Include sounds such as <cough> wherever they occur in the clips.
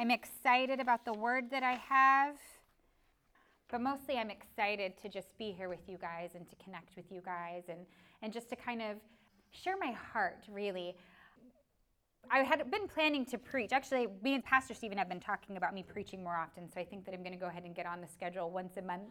I'm excited about the word that I have, but mostly I'm excited to just be here with you guys and to connect with you guys and, and just to kind of share my heart, really. I had been planning to preach. Actually, me and Pastor Stephen have been talking about me preaching more often, so I think that I'm going to go ahead and get on the schedule once a month.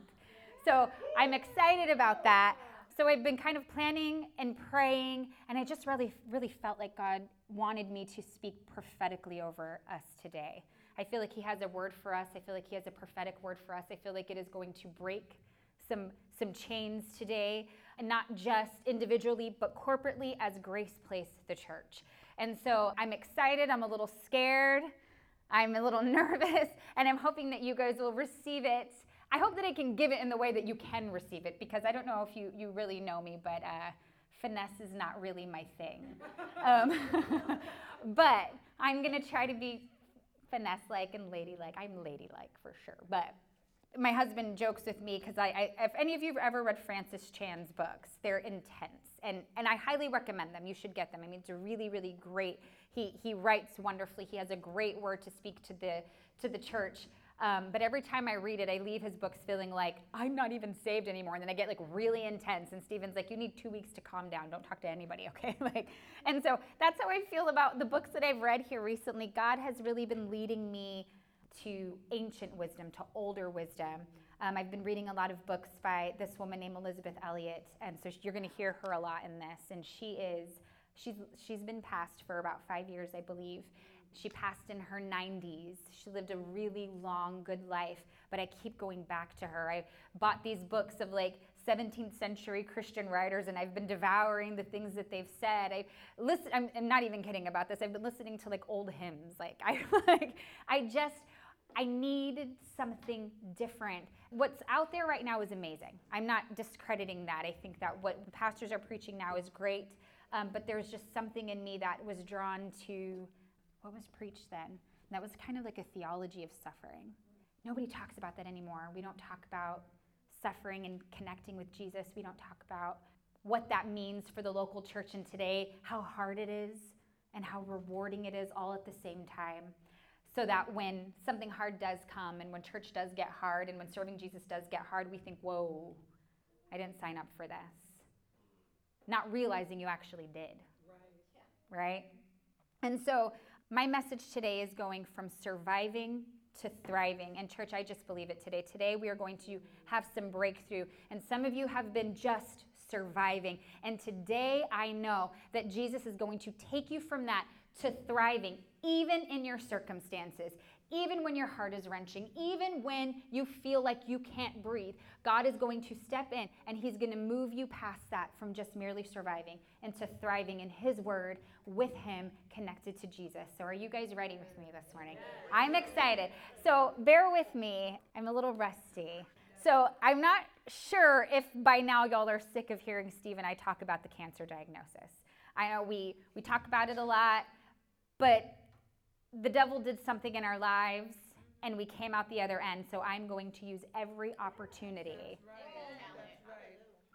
So I'm excited about that. So I've been kind of planning and praying, and I just really, really felt like God wanted me to speak prophetically over us today. I feel like He has a word for us. I feel like He has a prophetic word for us. I feel like it is going to break some some chains today, and not just individually, but corporately as Grace Place, the church. And so I'm excited. I'm a little scared. I'm a little <laughs> nervous, and I'm hoping that you guys will receive it. I hope that I can give it in the way that you can receive it because I don't know if you, you really know me, but uh, finesse is not really my thing. <laughs> Um, <laughs> but I'm going to try to be finesse like and ladylike. I'm ladylike for sure. But my husband jokes with me because I, I, if any of you have ever read Francis Chan's books, they're intense, and and I highly recommend them. You should get them. I mean, it's really, really great. He he writes wonderfully. He has a great word to speak to the to the church. Um, but every time I read it, I leave his books feeling like I'm not even saved anymore. And then I get like really intense. And Stephen's like, you need two weeks to calm down. Don't talk to anybody, <laughs> okay? like, and so that's how I feel about the books that I've read here recently. God has really been leading me to ancient wisdom, to older wisdom. Um, I've been reading a lot of books by this woman named Elisabeth Elliot, and so you're going to hear her a lot in this. And she is she's she's been passed for about five years, I believe. She passed in her 90s. She lived a really long, good life, but I keep going back to her. I bought these books of like 17th century Christian writers, and I've been devouring the things that they've said. I listen. I'm, I'm not even kidding about this. I've been listening to like old hymns. Like <laughs> I like I just I needed something different. What's out there right now is amazing. I'm not discrediting that. I think that what pastors are preaching now is great, um, but there's just something in me that was drawn to what was preached then. And that was kind of like a theology of suffering. Nobody talks about that anymore. We don't talk about suffering and connecting with Jesus. We don't talk about what that means for the local church in today, how hard it is, and how rewarding it is all at the same time so that when something hard does come and when church does get hard and when serving Jesus does get hard, we think, whoa, I didn't sign up for this. Not realizing you actually did. Right? right? And so my message today is going from surviving to thriving. And, church, I just believe it today. Today, we are going to have some breakthrough. And some of you have been just surviving. And today, I know that Jesus is going to take you from that to thriving, even in your circumstances, even when your heart is wrenching, even when you feel like you can't breathe. God is going to step in and He's going to move you past that from just merely surviving into thriving in His Word with Him connected to Jesus. So, are you guys ready with me this morning? I'm excited. So, bear with me. I'm a little rusty. So, I'm not sure if by now y'all are sick of hearing Steve and I talk about the cancer diagnosis. I know we, we talk about it a lot. But the devil did something in our lives and we came out the other end. So I'm going to use every opportunity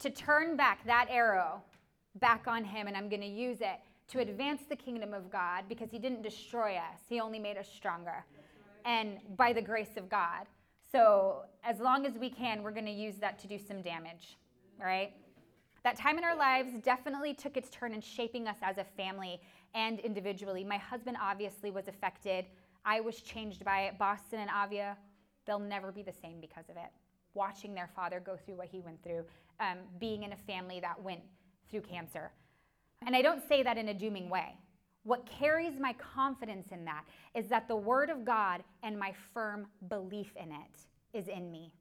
to turn back that arrow back on him and I'm going to use it to advance the kingdom of God because he didn't destroy us, he only made us stronger. And by the grace of God. So, as long as we can, we're going to use that to do some damage, right? That time in our lives definitely took its turn in shaping us as a family and individually. My husband obviously was affected. I was changed by it. Boston and Avia, they'll never be the same because of it. Watching their father go through what he went through, um, being in a family that went through cancer. And I don't say that in a dooming way. What carries my confidence in that is that the Word of God and my firm belief in it is in me.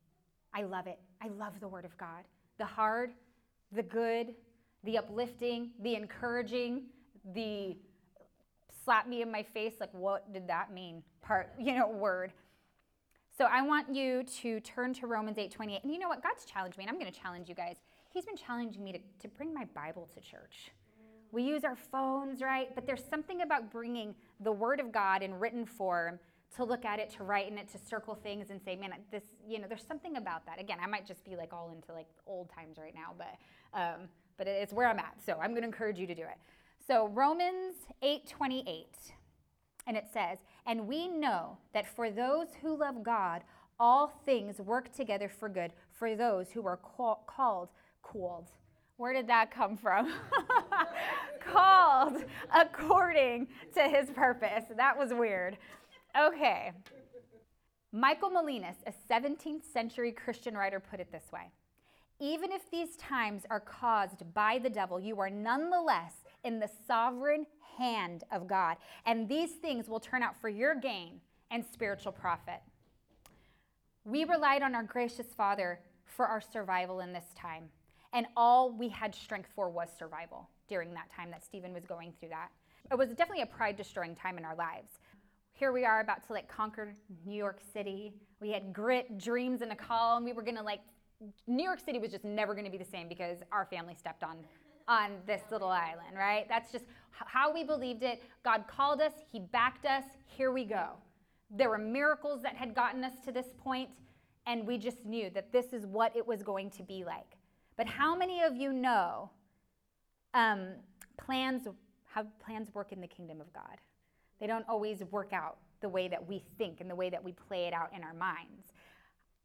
I love it. I love the Word of God. The hard, the good, the uplifting, the encouraging, the slap me in my face, like, what did that mean? Part, <laughs> you know, word. So I want you to turn to Romans 8 28. And you know what? God's challenged me, and I'm going to challenge you guys. He's been challenging me to, to bring my Bible to church. We use our phones, right? But there's something about bringing the Word of God in written form to look at it, to write in it, to circle things and say, man, this, you know, there's something about that. Again, I might just be like all into like old times right now, but, um, but it's where I'm at. So I'm going to encourage you to do it. So Romans 8:28. And it says, And we know that for those who love God, all things work together for good for those who are call- called, called. Where did that come from? <laughs> called according to his purpose. That was weird. Okay. Michael Molinos, a 17th century Christian writer, put it this way Even if these times are caused by the devil, you are nonetheless in the sovereign hand of God, and these things will turn out for your gain and spiritual profit. We relied on our gracious Father for our survival in this time, and all we had strength for was survival during that time that Stephen was going through that. It was definitely a pride destroying time in our lives. Here we are about to like conquer New York City. We had grit, dreams, and a call, and we were gonna like, New York City was just never gonna be the same because our family stepped on on this little island, right? That's just how we believed it. God called us, He backed us. Here we go. There were miracles that had gotten us to this point, and we just knew that this is what it was going to be like. But how many of you know um, plans, how plans work in the kingdom of God? They don't always work out the way that we think and the way that we play it out in our minds.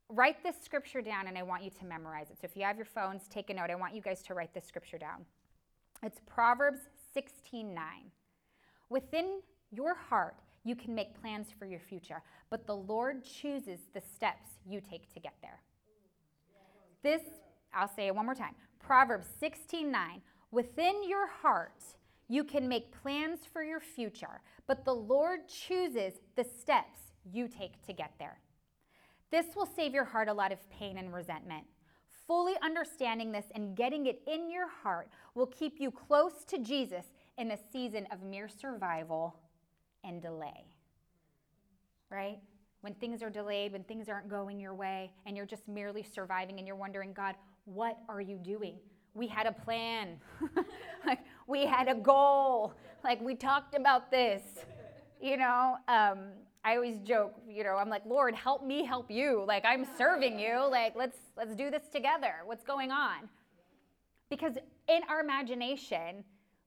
Write this scripture down, and I want you to memorize it. So if you have your phones, take a note. I want you guys to write this scripture down. It's Proverbs 16 9. Within your heart, you can make plans for your future, but the Lord chooses the steps you take to get there. This, I'll say it one more time Proverbs 16 9. Within your heart, you can make plans for your future, but the Lord chooses the steps you take to get there. This will save your heart a lot of pain and resentment. Fully understanding this and getting it in your heart will keep you close to Jesus in a season of mere survival and delay. Right? When things are delayed, when things aren't going your way, and you're just merely surviving and you're wondering, God, what are you doing? We had a plan. <laughs> like we had a goal. Like we talked about this. You know, um, I always joke, you know, I'm like, Lord, help me help you. Like I'm serving you. Like let's let's do this together. What's going on? Because in our imagination,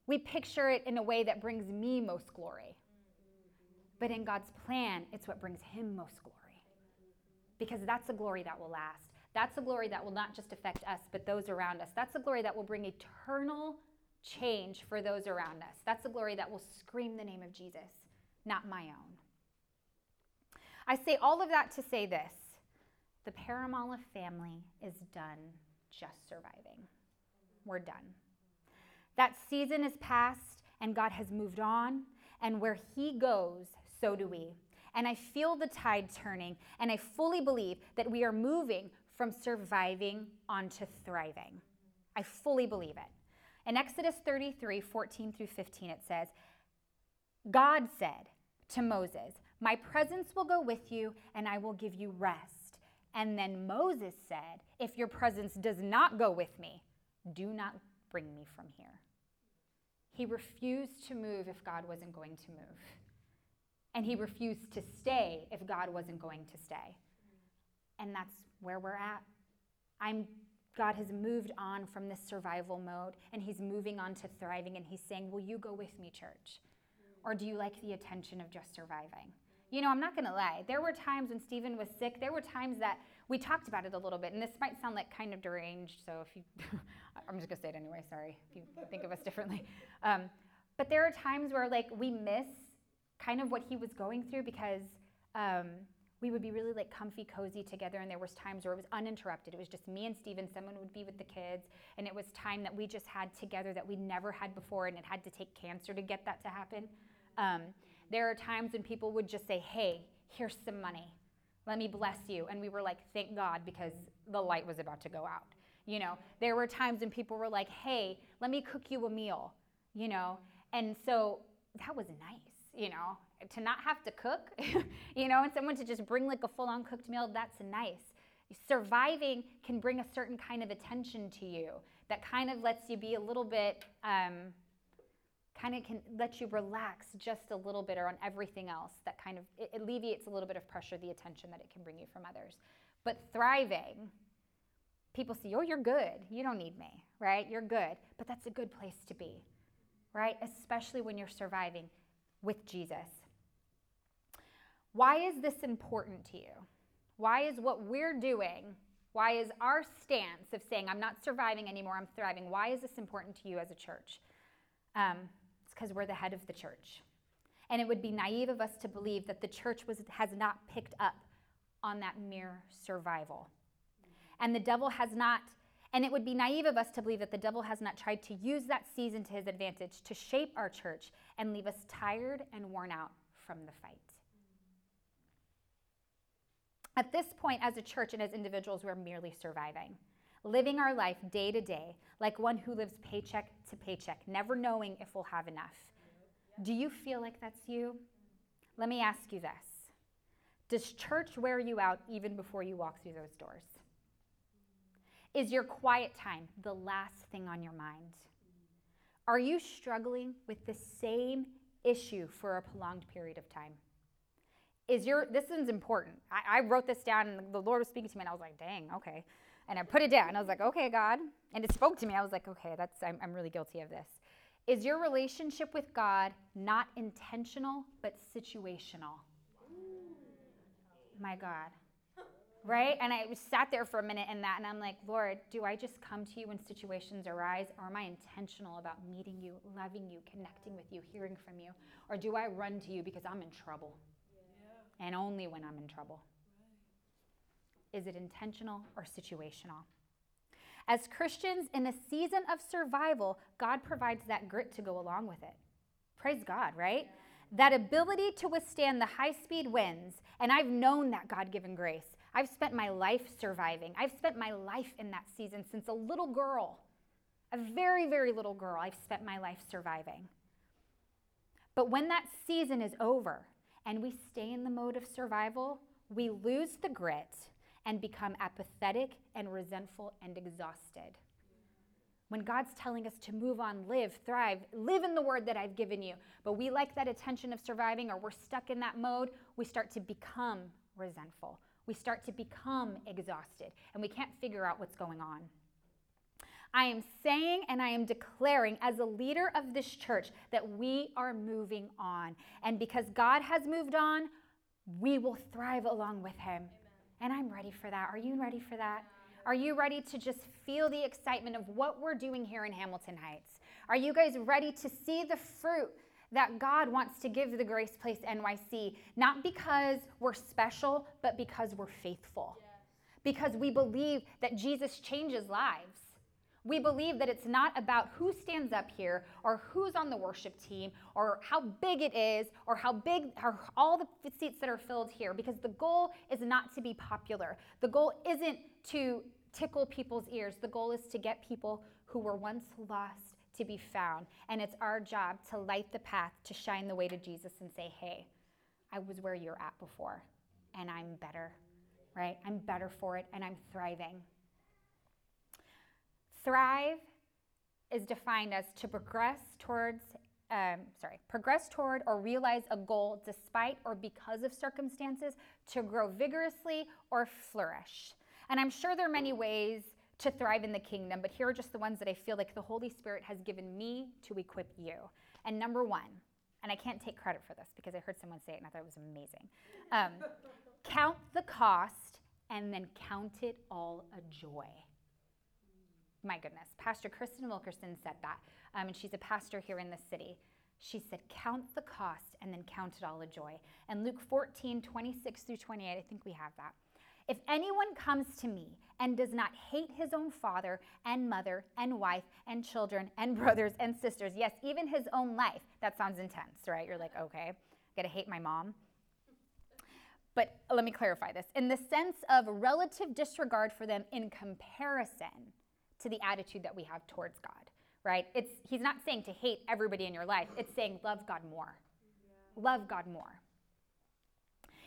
we picture it in a way that brings me most glory. But in God's plan, it's what brings him most glory. Because that's a glory that will last. That's a glory that will not just affect us, but those around us. That's a glory that will bring eternal change for those around us. That's a glory that will scream the name of Jesus, not my own. I say all of that to say this the Perumalla family is done just surviving. We're done. That season is past, and God has moved on, and where He goes, so do we. And I feel the tide turning, and I fully believe that we are moving from surviving onto thriving. I fully believe it. In Exodus 33 14 through 15, it says, God said to Moses, My presence will go with you, and I will give you rest. And then Moses said, If your presence does not go with me, do not bring me from here. He refused to move if God wasn't going to move. And he refused to stay if God wasn't going to stay. And that's where we're at. I'm God has moved on from this survival mode and he's moving on to thriving and he's saying, "Will you go with me, church?" Or do you like the attention of just surviving? You know, I'm not going to lie. There were times when Stephen was sick. There were times that we talked about it a little bit, and this might sound like kind of deranged. So if you, <laughs> I'm just going to say it anyway. Sorry if you think of us differently. Um, but there are times where like we miss kind of what he was going through because um, we would be really like comfy cozy together and there was times where it was uninterrupted. It was just me and Stephen someone would be with the kids and it was time that we just had together that we never had before and it had to take cancer to get that to happen. Um, there are times when people would just say hey here's some money. Let me bless you. And we were like thank god because the light was about to go out. You know there were times when people were like hey let me cook you a meal you know? And so that was nice you know, to not have to cook, <laughs> you know, and someone to just bring like a full on cooked meal, that's nice. Surviving can bring a certain kind of attention to you that kind of lets you be a little bit, um, kind of can let you relax just a little bit or on everything else that kind of it alleviates a little bit of pressure, the attention that it can bring you from others. But thriving, people see, oh, you're good. You don't need me, right? You're good. But that's a good place to be, right? Especially when you're surviving with Jesus. Why is this important to you? Why is what we're doing, why is our stance of saying, I'm not surviving anymore, I'm thriving, why is this important to you as a church? Um, it's because we're the head of the church. And it would be naive of us to believe that the church was, has not picked up on that mere survival. And the devil has not, and it would be naive of us to believe that the devil has not tried to use that season to his advantage to shape our church and leave us tired and worn out from the fight. At this point, as a church and as individuals, we're merely surviving, living our life day to day like one who lives paycheck to paycheck, never knowing if we'll have enough. Do you feel like that's you? Let me ask you this Does church wear you out even before you walk through those doors? Is your quiet time the last thing on your mind? Are you struggling with the same issue for a prolonged period of time? Is your this is important. I, I wrote this down and the Lord was speaking to me and I was like, dang, okay. And I put it down. I was like, okay, God. And it spoke to me. I was like, okay, that's I'm, I'm really guilty of this. Is your relationship with God not intentional but situational? My God. Right? And I sat there for a minute in that and I'm like, Lord, do I just come to you when situations arise or am I intentional about meeting you, loving you, connecting with you, hearing from you? Or do I run to you because I'm in trouble? And only when I'm in trouble. Is it intentional or situational? As Christians in a season of survival, God provides that grit to go along with it. Praise God, right? That ability to withstand the high speed winds. And I've known that God given grace. I've spent my life surviving. I've spent my life in that season since a little girl, a very, very little girl. I've spent my life surviving. But when that season is over and we stay in the mode of survival, we lose the grit and become apathetic and resentful and exhausted. When God's telling us to move on, live, thrive, live in the word that I've given you, but we like that attention of surviving or we're stuck in that mode, we start to become resentful. We start to become exhausted and we can't figure out what's going on. I am saying and I am declaring as a leader of this church that we are moving on. And because God has moved on, we will thrive along with Him. And I'm ready for that. Are you ready for that? Are you ready to just feel the excitement of what we're doing here in Hamilton Heights? Are you guys ready to see the fruit that God wants to give the Grace Place NYC, not because we're special, but because we're faithful? Yes. Because we believe that Jesus changes lives. We believe that it's not about who stands up here or who's on the worship team or how big it is or how big or all the seats that are filled here because the goal is not to be popular. The goal isn't to tickle people's ears. The goal is to get people who were once lost to be found. And it's our job to light the path, to shine the way to Jesus and say, hey, I was where you're at before and I'm better, right? I'm better for it and I'm thriving. Thrive is defined as to progress towards, um, sorry, progress toward or realize a goal despite or because of circumstances, to grow vigorously or flourish. And I'm sure there are many ways to thrive in the kingdom, but here are just the ones that I feel like the Holy Spirit has given me to equip you. And number one, and I can't take credit for this because I heard someone say it and I thought it was amazing. Um, <laughs> count the cost and then count it all a joy my goodness, Pastor Kristen Wilkerson said that, um, and she's a pastor here in the city. She said, Count the cost and then count it all a joy. And Luke 14, 26 through 28, I think we have that. If anyone comes to me and does not hate his own father and mother and wife and children and <laughs> brothers and sisters, yes, even his own life, that sounds intense, right? You're like, okay, gotta hate my mom. But let me clarify this in the sense of relative disregard for them in comparison to the attitude that we have towards God, right? It's he's not saying to hate everybody in your life. It's saying love God more. Love God more.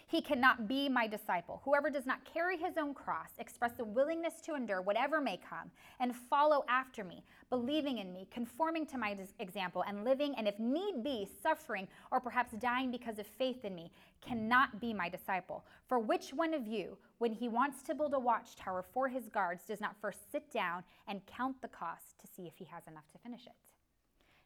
He cannot be my disciple. Whoever does not carry his own cross, express a willingness to endure whatever may come, and follow after me, believing in me, conforming to my example, and living, and if need be, suffering or perhaps dying because of faith in me, cannot be my disciple. For which one of you, when he wants to build a watchtower for his guards, does not first sit down and count the cost to see if he has enough to finish it?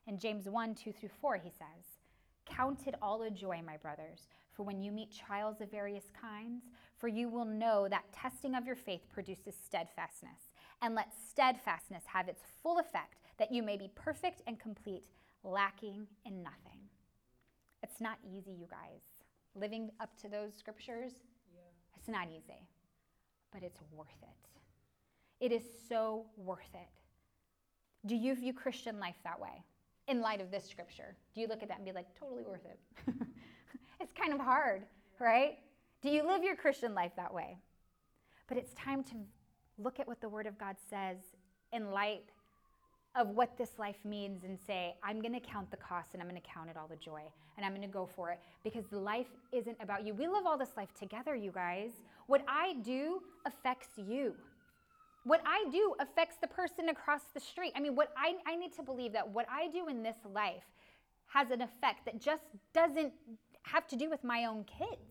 In James 1 2 through 4, he says, Count it all a joy, my brothers for when you meet trials of various kinds, for you will know that testing of your faith produces steadfastness. And let steadfastness have its full effect, that you may be perfect and complete, lacking in nothing. It's not easy, you guys. Living up to those scriptures, yeah. it's not easy, but it's worth it. It is so worth it. Do you view Christian life that way in light of this scripture? Do you look at that and be like, totally worth it? <laughs> kind of hard, right? Do you live your Christian life that way? But it's time to look at what the Word of God says in light of what this life means and say, I'm going to count the cost and I'm going to count it all the joy and I'm going to go for it because life isn't about you. We live all this life together, you guys. What I do affects you. What I do affects the person across the street. I mean, what I, I need to believe that what I do in this life has an effect that just doesn't have to do with my own kids.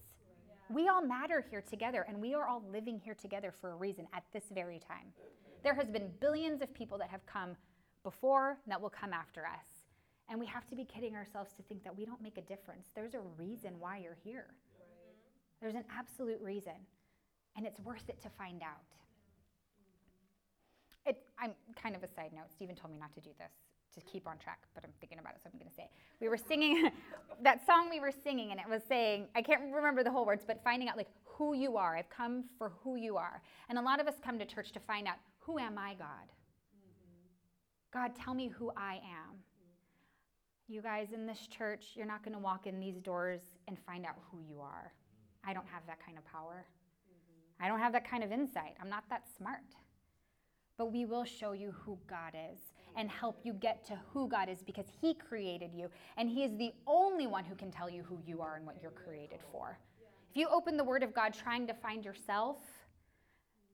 We all matter here together, and we are all living here together for a reason at this very time. There has been billions of people that have come before that will come after us. And we have to be kidding ourselves to think that we don't make a difference. There's a reason why you're here. There's an absolute reason. And it's worth it to find out. It, I'm kind of a side note. Stephen told me not to do this to keep on track, but I'm thinking about it, so I'm going to say it. We were singing <laughs> that song we were singing, and it was saying, I can't remember the whole words, but finding out like who you are. I've come for who you are. And a lot of us come to church to find out who am I, God? Mm-hmm. God, tell me who I am. You guys in this church, you're not going to walk in these doors and find out who you are. I don't have that kind of power. Mm-hmm. I don't have that kind of insight. I'm not that smart. But we will show you who God is and help you get to who God is because He created you. And He is the only one who can tell you who you are and what you're created for. If you open the Word of God trying to find yourself,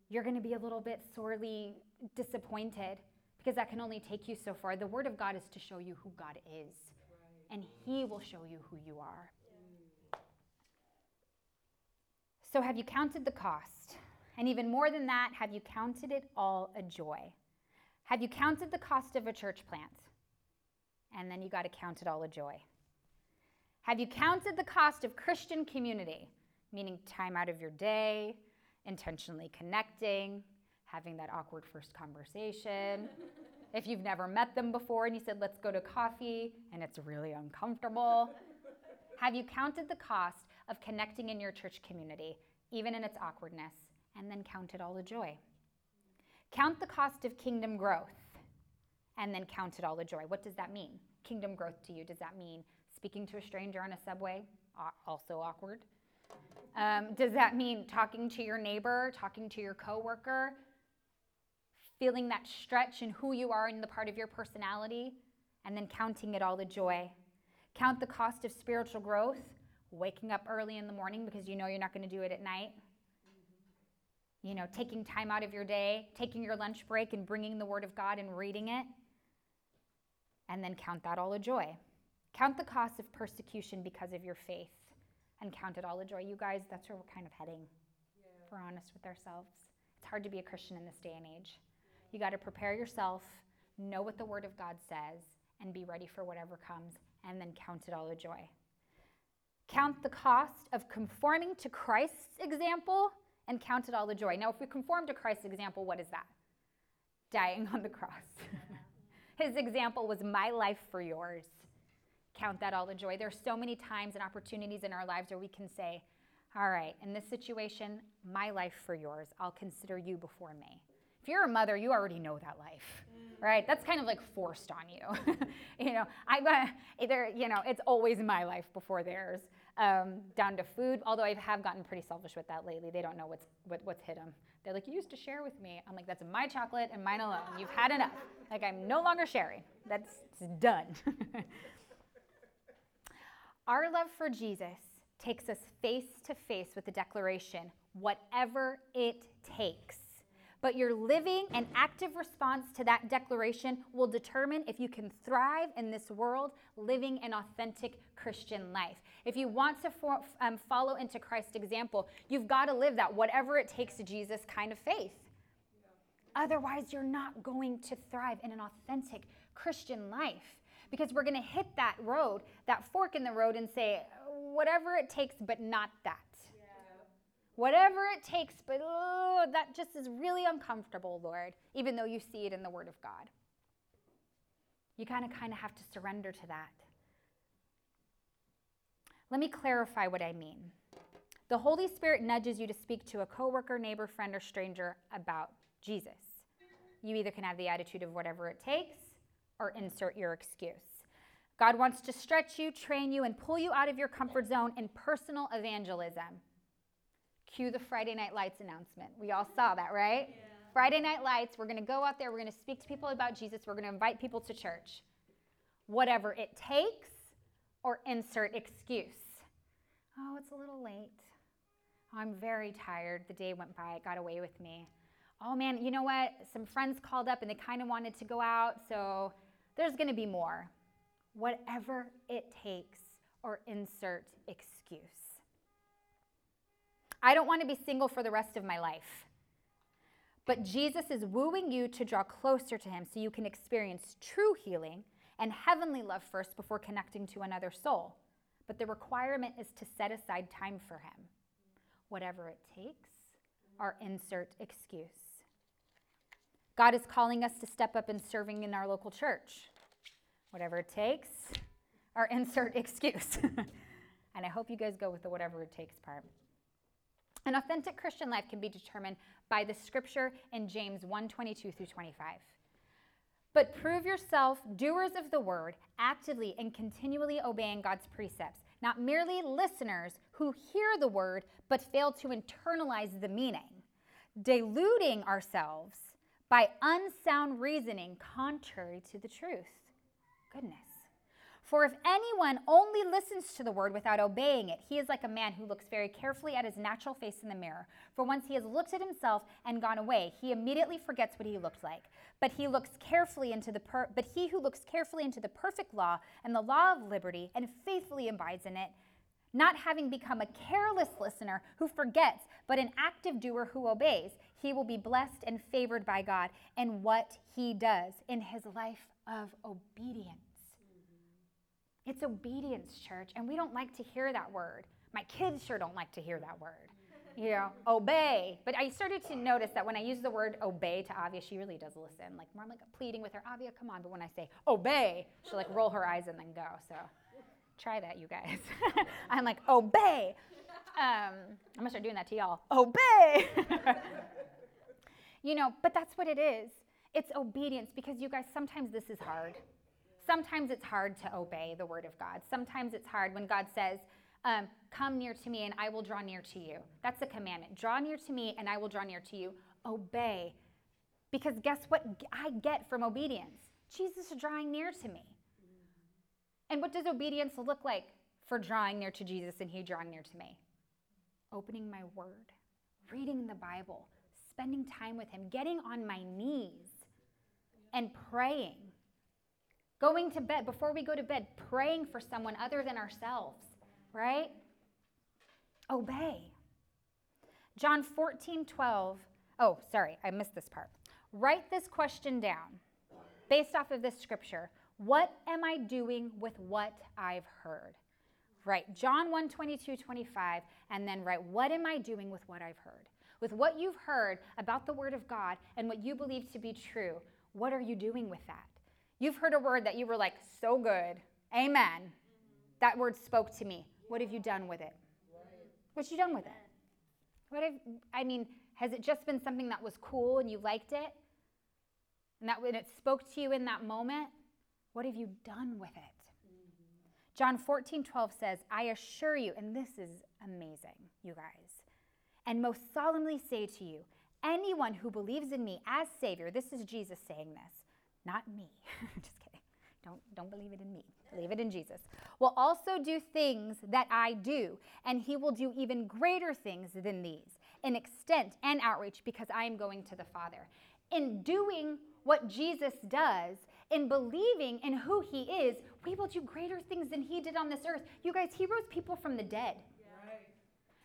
you're going to be a little bit sorely disappointed because that can only take you so far. The Word of God is to show you who God is, and He will show you who you are. So, have you counted the cost? And even more than that, have you counted it all a joy? Have you counted the cost of a church plant? And then you got to count it all a joy. Have you counted the cost of Christian community, meaning time out of your day, intentionally connecting, having that awkward first conversation? <laughs> if you've never met them before and you said, let's go to coffee, and it's really uncomfortable. <laughs> Have you counted the cost of connecting in your church community, even in its awkwardness, and then counted all the joy? Count the cost of kingdom growth and then count it all the joy. What does that mean? Kingdom growth to you, does that mean speaking to a stranger on a subway? Also awkward. Um, does that mean talking to your neighbor, talking to your coworker, feeling that stretch in who you are in the part of your personality, and then counting it all the joy? Count the cost of spiritual growth, waking up early in the morning because you know you're not going to do it at night, you know, taking time out of your day, taking your lunch break and bringing the Word of God and reading it, and then count that all a joy. Count the cost of persecution because of your faith and count it all a joy. You guys, that's where we're kind of heading, yeah. if we're honest with ourselves. It's hard to be a Christian in this day and age. You got to prepare yourself, know what the Word of God says, and be ready for whatever comes, and then count it all a joy. Count the cost of conforming to Christ's example and counted all the joy. Now, if we conform to Christ's example, what is that? Dying on the cross. <laughs> His example was my life for yours. Count that all the joy. There's so many times and opportunities in our lives where we can say, all right, in this situation, my life for yours. I'll consider you before me. If you're a mother, you already know that life, mm. right? That's kind of like forced on you. <laughs> you know, I either, you know, it's always my life before theirs um, down to food. Although I have gotten pretty selfish with that lately. They don't know what's what, what's hit them. They're like, you used to share with me. I'm like, that's my chocolate and mine alone. You've had enough. Like I'm no longer sharing. That's done. <laughs> Our love for Jesus takes us face to face with the declaration, whatever it takes but your living and active response to that declaration will determine if you can thrive in this world living an authentic Christian life. If you want to for, um, follow into Christ's example, you've got to live that whatever it takes to Jesus kind of faith. Otherwise, you're not going to thrive in an authentic Christian life because we're going to hit that road, that fork in the road, and say, whatever it takes, but not that. Whatever it takes, but oh, that just is really uncomfortable, Lord, even though you see it in the Word of God. You kind of kind of have to surrender to that. Let me clarify what I mean. The Holy Spirit nudges you to speak to a coworker, neighbor, friend, or stranger about Jesus. You either can have the attitude of whatever it takes or insert your excuse. God wants to stretch you, train you, and pull you out of your comfort zone in personal evangelism. Cue the Friday Night Lights announcement. We all saw that, right? Yeah. Friday Night Lights, we're going to go out there, we're going to speak to people about Jesus, we're going to invite people to church. Whatever it takes, or insert excuse. Oh, it's a little late. Oh, I'm very tired. The day went by, it got away with me. Oh man, you know what? Some friends called up and they kind of wanted to go out, so there's going to be more. Whatever it takes, or insert excuse. I don't want to be single for the rest of my life. But Jesus is wooing you to draw closer to him so you can experience true healing and heavenly love first before connecting to another soul. But the requirement is to set aside time for him, whatever it takes, or insert excuse. God is calling us to step up in serving in our local church, whatever it takes, or <laughs> insert excuse. <laughs> and I hope you guys go with the whatever it takes part. An authentic Christian life can be determined by the scripture in James 1:22 through 25. But prove yourself doers of the word, actively and continually obeying God's precepts, not merely listeners who hear the word but fail to internalize the meaning, deluding ourselves by unsound reasoning contrary to the truth. Goodness. For if anyone only listens to the word without obeying it, he is like a man who looks very carefully at his natural face in the mirror. For once he has looked at himself and gone away, he immediately forgets what he looked like. But he looks carefully into the per- but he who looks carefully into the perfect law and the law of liberty and faithfully abides in it, not having become a careless listener who forgets, but an active doer who obeys, he will be blessed and favored by God in what he does in his life of obedience. It's obedience, church, and we don't like to hear that word. My kids sure don't like to hear that word. You know, <laughs> obey. But I started to notice that when I use the word obey to Avia, she really does listen. Like, more like pleading with her, Avia, come on. But when I say obey, she'll like roll her eyes and then go. So try that, you guys. <laughs> I'm like, obey. Um, I'm gonna start doing that to y'all. Obey. <laughs> you know, but that's what it is. It's obedience because you guys, sometimes this is hard. Sometimes it's hard to obey the word of God. Sometimes it's hard when God says, um, Come near to me and I will draw near to you. That's a commandment. Draw near to me and I will draw near to you. Obey. Because guess what I get from obedience? Jesus is drawing near to me. And what does obedience look like for drawing near to Jesus and He drawing near to me? Opening my word, reading the Bible, spending time with Him, getting on my knees, and praying Going to bed, before we go to bed, praying for someone other than ourselves, right? Obey. John 14, 12. Oh, sorry, I missed this part. Write this question down based off of this scripture. What am I doing with what I've heard? Right, John 1 22, 25, and then write, What am I doing with what I've heard? With what you've heard about the Word of God and what you believe to be true, what are you doing with that? You've heard a word that you were like, so good. Amen. That word spoke to me. What have you done with it? What you done with it? What have, I mean, has it just been something that was cool and you liked it? And that when it spoke to you in that moment, what have you done with it? John 14, 12 says, I assure you, and this is amazing, you guys, and most solemnly say to you, anyone who believes in me as Savior, this is Jesus saying this, not me. <laughs> Just kidding. Don't, don't believe it in me. Believe it in Jesus. Will also do things that I do, and he will do even greater things than these in extent and outreach because I am going to the Father. In doing what Jesus does, in believing in who he is, we will do greater things than he did on this earth. You guys, he rose people from the dead.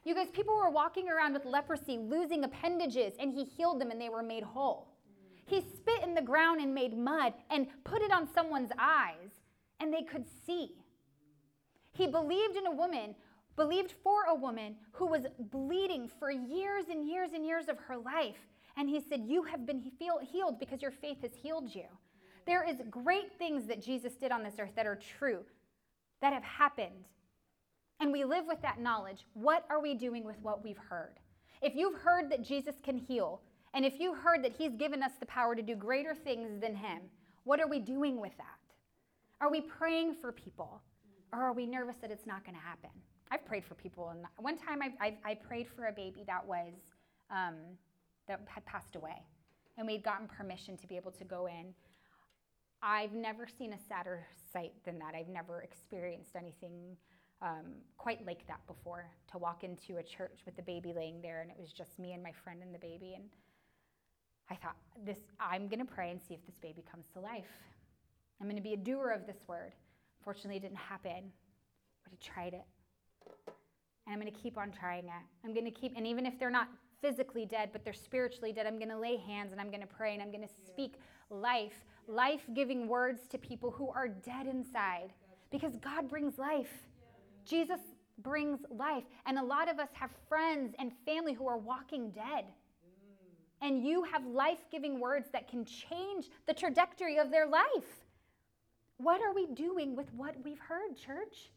You guys, people were walking around with leprosy, losing appendages, and he healed them and they were made whole. He spit in the ground and made mud and put it on someone's eyes, and they could see. He believed in a woman, believed for a woman who was bleeding for years and years and years of her life. And he said, You have been healed because your faith has healed you. There is great things that Jesus did on this earth that are true, that have happened. And we live with that knowledge. What are we doing with what we've heard? If you've heard that Jesus can heal, and if you heard that he's given us the power to do greater things than him, what are we doing with that? Are we praying for people? Or are we nervous that it's not going to happen? I've prayed for people, and one time I, I, I prayed for a baby that was um, that had passed away, and we'd gotten permission to be able to go in. I've never seen a sadder sight than that. I've never experienced anything um, quite like that before. To walk into a church with the baby laying there, and it was just me and my friend and the baby, and I thought, this, I'm going to pray and see if this baby comes to life. I'm going to be a doer of this word. Fortunately, it didn't happen, but I tried it. And I'm going to keep on trying it. I'm going to keep, and even if they're not physically dead, but they're spiritually dead, I'm going to lay hands and I'm going to pray and I'm going to speak life, life giving words to people who are dead inside because God brings life. Jesus brings life. And a lot of us have friends and family who are walking dead and you have life giving words that can change the trajectory of their life. What are we doing with what we've heard, church?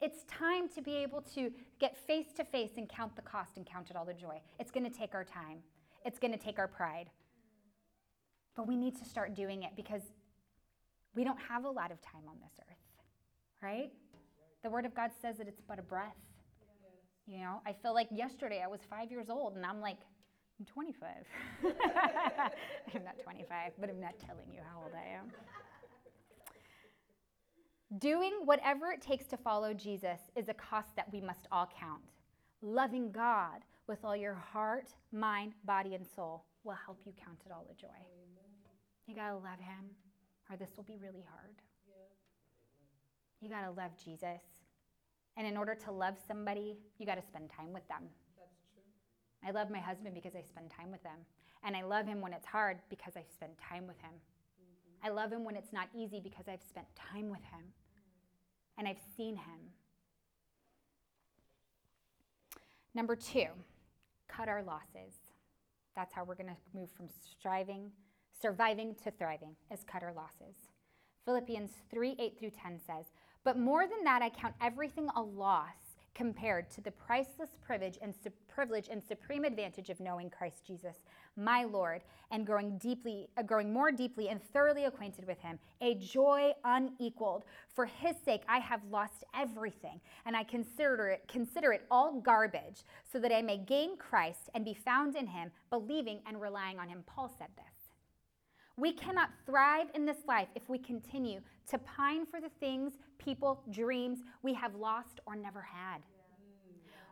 It's time to be able to get face to face and count the cost and count it all the joy. It's going to take our time, it's going to take our pride. But we need to start doing it because we don't have a lot of time on this earth, right? The Word of God says that it's but a breath. You know, I feel like yesterday I was five years old and I'm like, I'm 25. <laughs> I'm not 25, but I'm not telling you how old I am. Doing whatever it takes to follow Jesus is a cost that we must all count. Loving God with all your heart, mind, body, and soul will help you count it all a joy. You got to love Him, or this will be really hard. You got to love Jesus. And in order to love somebody, you got to spend time with them. I love my husband because I spend time with him. And I love him when it's hard because I spend time with him. Mm-hmm. I love him when it's not easy because I've spent time with him and I've seen him. Number two, cut our losses. That's how we're going to move from striving, surviving to thriving, is cut our losses. Philippians 3 8 through 10 says, But more than that, I count everything a loss compared to the priceless privilege and, su- privilege and supreme advantage of knowing Christ Jesus, my Lord, and growing deeply, uh, growing more deeply and thoroughly acquainted with him, a joy unequaled. For his sake I have lost everything, and I consider it, consider it all garbage, so that I may gain Christ and be found in him, believing and relying on him. Paul said this. We cannot thrive in this life if we continue to pine for the things, people, dreams we have lost or never had.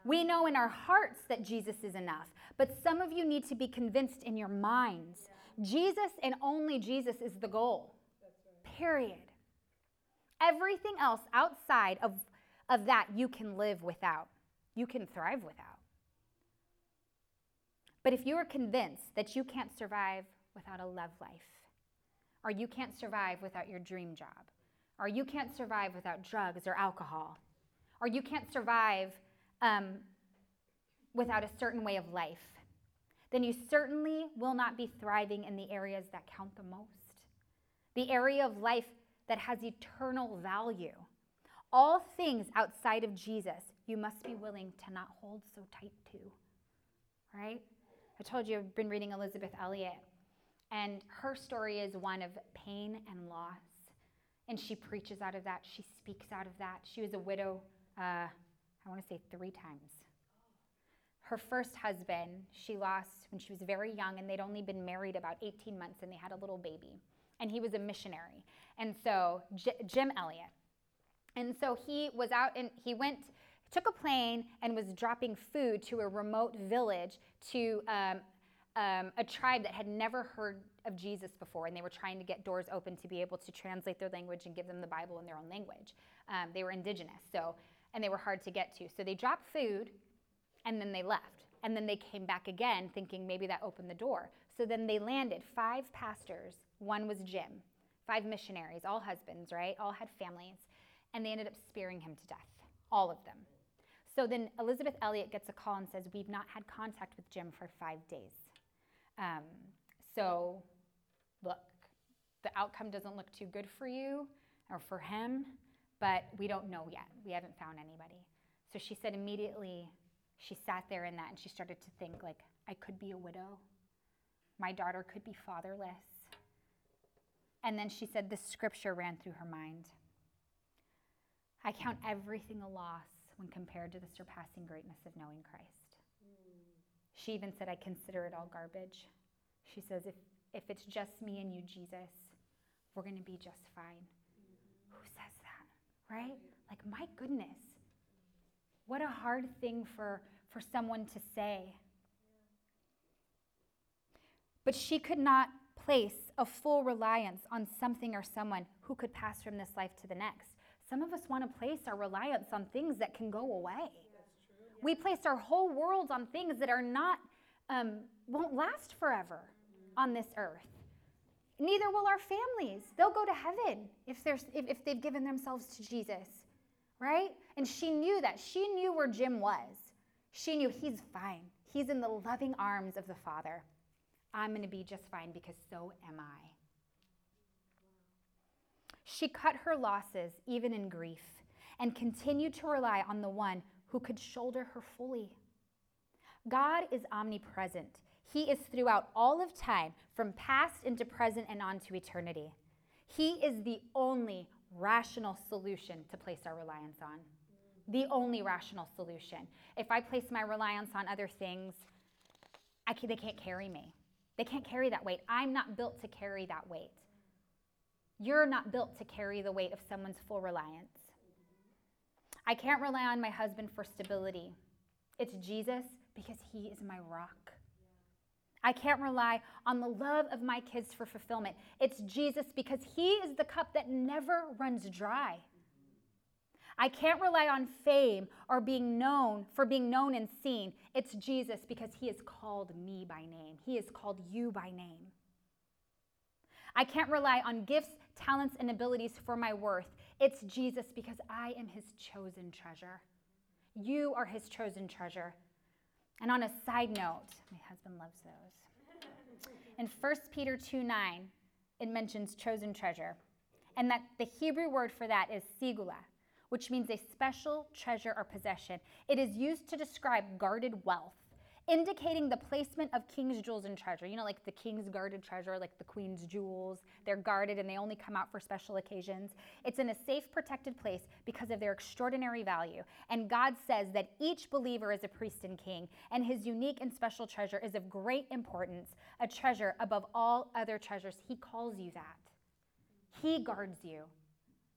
We know in our hearts that Jesus is enough, but some of you need to be convinced in your minds. Jesus and only Jesus is the goal. Period. Everything else outside of, of that you can live without, you can thrive without. But if you are convinced that you can't survive without a love life, or you can't survive without your dream job, or you can't survive without drugs or alcohol, or you can't survive um, without a certain way of life, then you certainly will not be thriving in the areas that count the most, the area of life that has eternal value. All things outside of Jesus, you must be willing to not hold so tight to. Right? I told you I've been reading Elisabeth Elliot, and her story is one of pain and loss. And she preaches out of that, she speaks out of that. She was a widow, uh, I want to say three times. Her first husband, she lost when she was very young, and they'd only been married about 18 months, and they had a little baby. And he was a missionary. And so, J- Jim Elliot. And so he was out and he went, took a plane and was dropping food to a remote village to um, um, a tribe that had never heard of Jesus before, and they were trying to get doors open to be able to translate their language and give them the Bible in their own language. Um, they were indigenous, so and they were hard to get to. So they dropped food, and then they left, and then they came back again, thinking maybe that opened the door. So then they landed. Five pastors. One was Jim. Five missionaries, all husbands, right? All had families. and they ended up spearing him to death, all of them. So then Elisabeth Elliot gets a call and says, We've not had contact with Jim for five days. Um, so, look, the outcome doesn't look too good for you or for him, but we don't know yet. We haven't found anybody. So she said immediately she sat there in that and she started to think, like, I could be a widow. My daughter could be fatherless. And then she said this scripture ran through her mind. I count everything a loss when compared to the surpassing greatness of knowing Christ. She even said, I consider it all garbage. She says, if, if it's just me and you, Jesus, we're going to be just fine. Who says that, right? Like, my goodness. What a hard thing for, for someone to say. But she could not place a full reliance on something or someone who could pass from this life to the next. Some of us want to place our reliance on things that can go away. We place our whole world on things that are not, um, won't last forever on this earth. Neither will our families. They'll go to heaven if, if, if they've given themselves to Jesus, right? And she knew that. She knew where Jim was. She knew he's fine. He's in the loving arms of the Father. I'm going to be just fine because so am I. She cut her losses, even in grief, and continued to rely on the one who could shoulder her fully. God is omnipresent. He is throughout all of time, from past into present and on to eternity. He is the only rational solution to place our reliance on. The only rational solution. If I place my reliance on other things, can, they can't carry me. They can't carry that weight. I'm not built to carry that weight. You're not built to carry the weight of someone's full reliance. I can't rely on my husband for stability. It's Jesus because he is my rock. I can't rely on the love of my kids for fulfillment. It's Jesus because he is the cup that never runs dry. I can't rely on fame or being known for being known and seen. It's Jesus because he has called me by name. He has called you by name. I can't rely on gifts, talents, and abilities for my worth. It's Jesus because I am his chosen treasure. You are his chosen treasure. And on a side note, my husband loves those. In 1 Peter 2 9, it mentions chosen treasure. And that the Hebrew word for that is segula, which means a special treasure or possession. It is used to describe guarded wealth indicating the placement of king's jewels and treasure. You know, like the king's guarded treasure, like the queen's jewels. They're guarded and they only come out for special occasions. It's in a safe, protected place because of their extraordinary value. And God says that each believer is a priest and king, and his unique and special treasure is of great importance, a treasure above all other treasures. He calls you that. He guards you.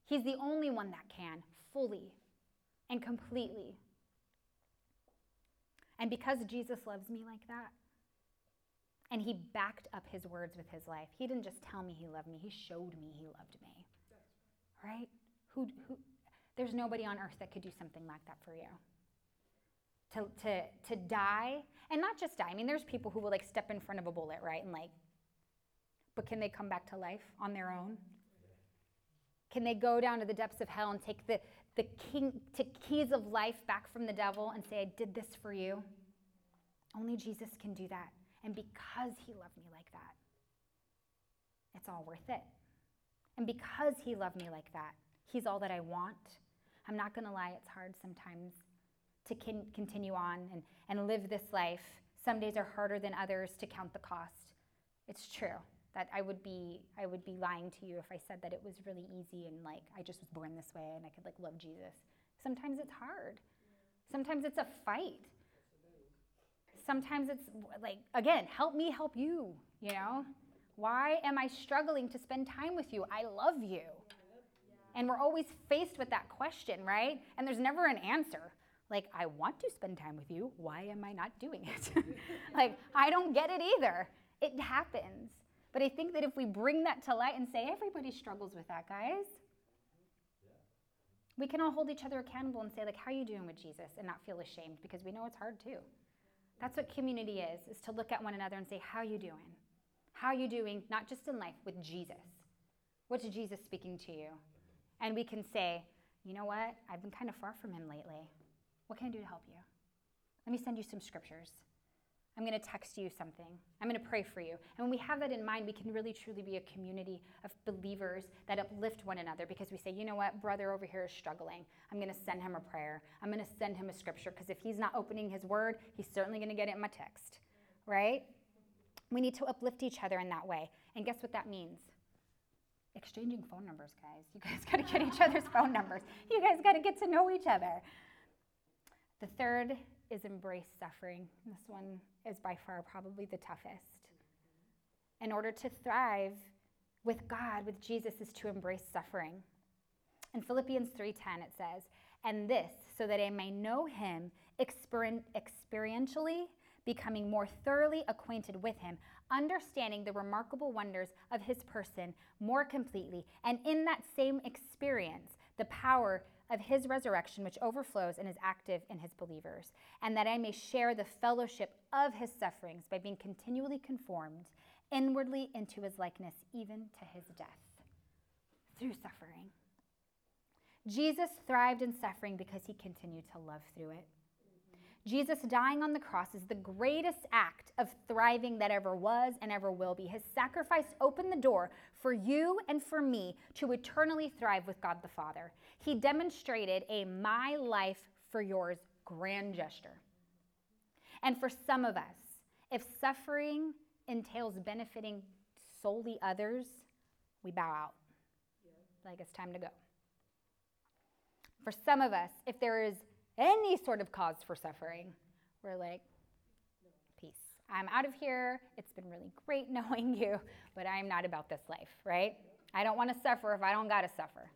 He's the only one that can, fully and completely. And because Jesus loves me like that, and he backed up his words with his life, he didn't just tell me he loved me, he showed me he loved me. Right? Who, who, there's nobody on earth that could do something like that for you. To, to, to die, and not just die. I mean, there's people who will like step in front of a bullet, right? And like, but can they come back to life on their own? Can they go down to the depths of hell and take the, the king, to keys of life back from the devil and say, I did this for you. Only Jesus can do that. And because he loved me like that, it's all worth it. And because he loved me like that, he's all that I want. I'm not going to lie, it's hard sometimes to con- continue on and, and live this life. Some days are harder than others to count the cost. It's true that I would be I would be lying to you if I said that it was really easy and like I just was born this way and I could like love Jesus. Sometimes it's hard. Sometimes it's a fight. Sometimes it's like again, help me help you, you know? Why am I struggling to spend time with you? I love you. And we're always faced with that question, right? And there's never an answer. Like, I want to spend time with you. Why am I not doing it? <laughs> like, I don't get it either. It happens. But I think that if we bring that to light and say, everybody struggles with that, guys, we can all hold each other accountable and say, like, how are you doing with Jesus? And not feel ashamed because we know it's hard too. That's what community is, is to look at one another and say, how are you doing? How are you doing, not just in life, with Jesus? What's Jesus speaking to you? And we can say, You know what? I've been kind of far from him lately. What can I do to help you? Let me send you some scriptures. I'm going to text you something. I'm going to pray for you. And when we have that in mind, we can really truly be a community of believers that uplift one another because we say, you know what, brother over here is struggling. I'm going to send him a prayer. I'm going to send him a scripture because if he's not opening his word, he's certainly going to get it in my text, right? We need to uplift each other in that way. And guess what that means? Exchanging phone numbers, guys. You guys <laughs> got to get each other's phone numbers. You guys got to get to know each other. The third is embrace suffering. This one is by far probably the toughest. In order to thrive with God, with Jesus, is to embrace suffering. In Philippians 3:10 it says, "And this so that I may know him experientially, becoming more thoroughly acquainted with him, understanding the remarkable wonders of his person more completely, and in that same experience, the power of his resurrection, which overflows and is active in his believers, and that I may share the fellowship of his sufferings by being continually conformed inwardly into his likeness, even to his death through suffering. Jesus thrived in suffering because he continued to love through it. Jesus dying on the cross is the greatest act of thriving that ever was and ever will be. His sacrifice opened the door for you and for me to eternally thrive with God the Father. He demonstrated a my life for yours grand gesture. And for some of us, if suffering entails benefiting solely others, we bow out. Like it's time to go. For some of us, if there is any sort of cause for suffering, we're like, peace. I'm out of here. It's been really great <laughs> knowing you, but I'm not about this life, right? I don't want to suffer if I don't got to suffer.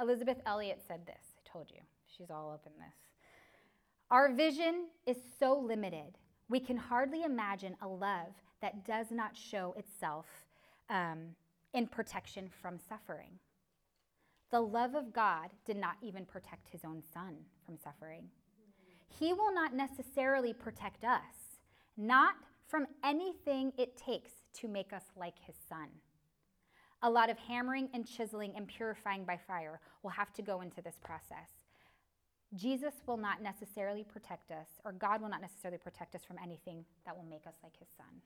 Elisabeth Elliot said this. I told you, she's all up in this. Our vision is so limited, we can hardly imagine a love that does not show itself um, in protection from suffering. The love of God did not even protect his own son from suffering. He will not necessarily protect us, not from anything it takes to make us like his son. A lot of hammering and chiseling and purifying by fire will have to go into this process. Jesus will not necessarily protect us, or God will not necessarily protect us from anything that will make us like his son.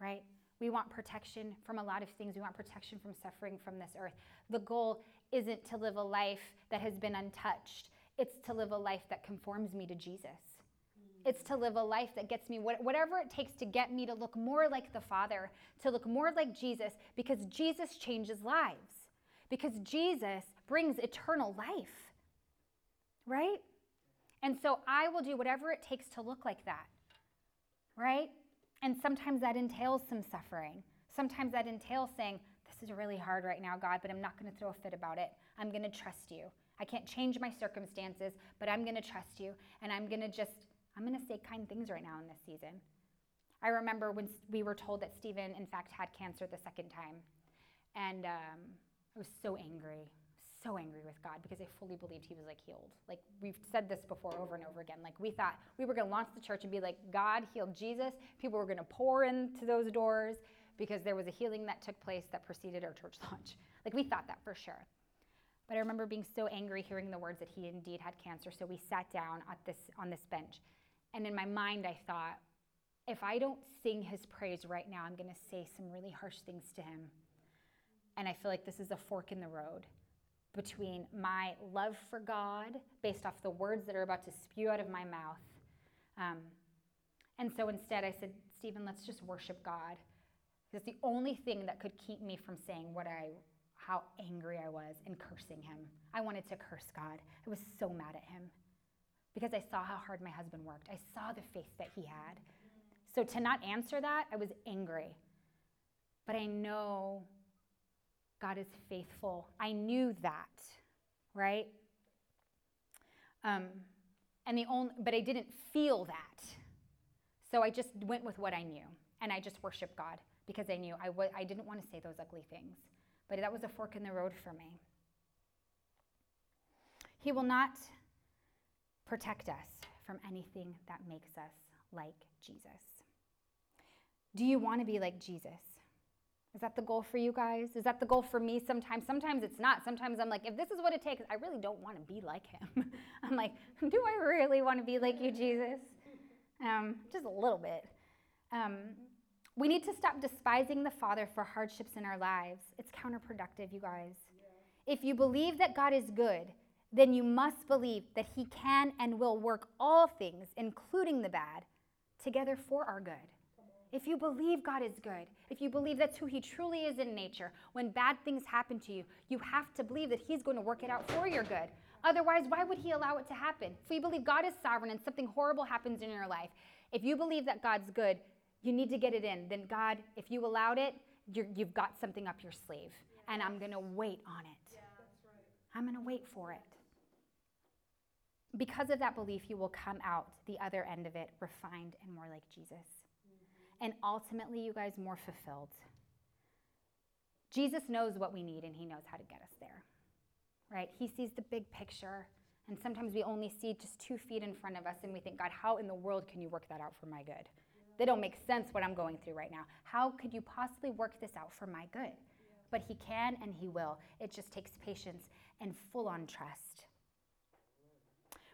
Right? We want protection from a lot of things. We want protection from suffering from this earth. The goal isn't to live a life that has been untouched, it's to live a life that conforms me to Jesus. It's to live a life that gets me whatever it takes to get me to look more like the Father, to look more like Jesus, because Jesus changes lives, because Jesus brings eternal life, right? And so I will do whatever it takes to look like that, right? And sometimes that entails some suffering. Sometimes that entails saying, This is really hard right now, God, but I'm not going to throw a fit about it. I'm going to trust you. I can't change my circumstances, but I'm going to trust you. And I'm going to just, I'm going to say kind things right now in this season. I remember when we were told that Stephen, in fact, had cancer the second time. And um, I was so angry so angry with God because I fully believed he was like healed. Like we've said this before over and over again. Like we thought we were going to launch the church and be like, God healed Jesus. People were going to pour into those doors because there was a healing that took place that preceded our church <laughs> launch. Like we thought that for sure. But I remember being so angry hearing the words that he indeed had cancer. So we sat down at this on this bench. And in my mind I thought, if I don't sing his praise right now, I'm going to say some really harsh things to him. And I feel like this is a fork in the road between my love for God based off the words that are about to spew out of my mouth. Um, and so instead, I said, Stephen, let's just worship God. Because the only thing that could keep me from saying what I, how angry I was and cursing him. I wanted to curse God. I was so mad at him because I saw how hard my husband worked. I saw the faith that he had. So to not answer that, I was angry. But I know God is faithful. I knew that, right? Um, and the only, but I didn't feel that. So I just went with what I knew, and I just worshiped God because I knew I w- I didn't want to say those ugly things. But that was a fork in the road for me. He will not protect us from anything that makes us like Jesus. Do you want to be like Jesus? Is that the goal for you guys? Is that the goal for me sometimes? Sometimes it's not. Sometimes I'm like, if this is what it takes, I really don't want to be like him. <laughs> I'm like, do I really want to be like you, Jesus? Um, just a little bit. Um, we need to stop despising the Father for hardships in our lives. It's counterproductive, you guys. If you believe that God is good, then you must believe that He can and will work all things, including the bad, together for our good. If you believe God is good, if you believe that's who He truly is in nature, when bad things happen to you, you have to believe that He's going to work it out for your good. Otherwise, why would He allow it to happen? If you believe God is sovereign and something horrible happens in your life, if you believe that God's good, you need to get it in. Then, God, if you allowed it, you have got something up your sleeve. And I'm going to wait on it. Yeah, right. I'm going to wait for it. Because of that belief, you will come out the other end of it refined and more like Jesus and ultimately, you guys, more fulfilled. Jesus knows what we need and he knows how to get us there, right? He sees the big picture. And sometimes we only see just two feet in front of us and we think, God, how in the world can you work that out for my good? They don't make sense what I'm going through right now. How could you possibly work this out for my good? But he can and he will. It just takes patience and full on trust.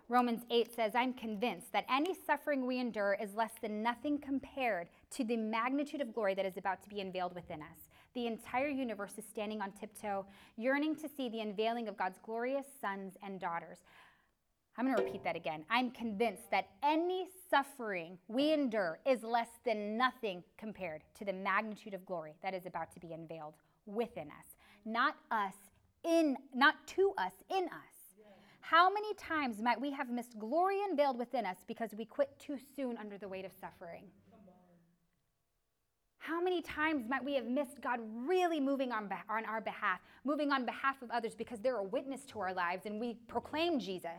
Romans 8 says, I'm convinced that any suffering we endure is less than nothing compared to the magnitude of glory that is about to be unveiled within us. The entire universe is standing on tiptoe, yearning to see the unveiling of God's glorious sons and daughters. I'm going to repeat that again. I'm convinced that any suffering we endure is less than nothing compared to the magnitude of glory that is about to be unveiled within us. Not us in not to us, in us. How many times might we have missed glory unveiled within us because we quit too soon under the weight of suffering? How many times might we have missed God really moving on, on our behalf, moving on behalf of others because they're a witness to our lives and we proclaim Jesus?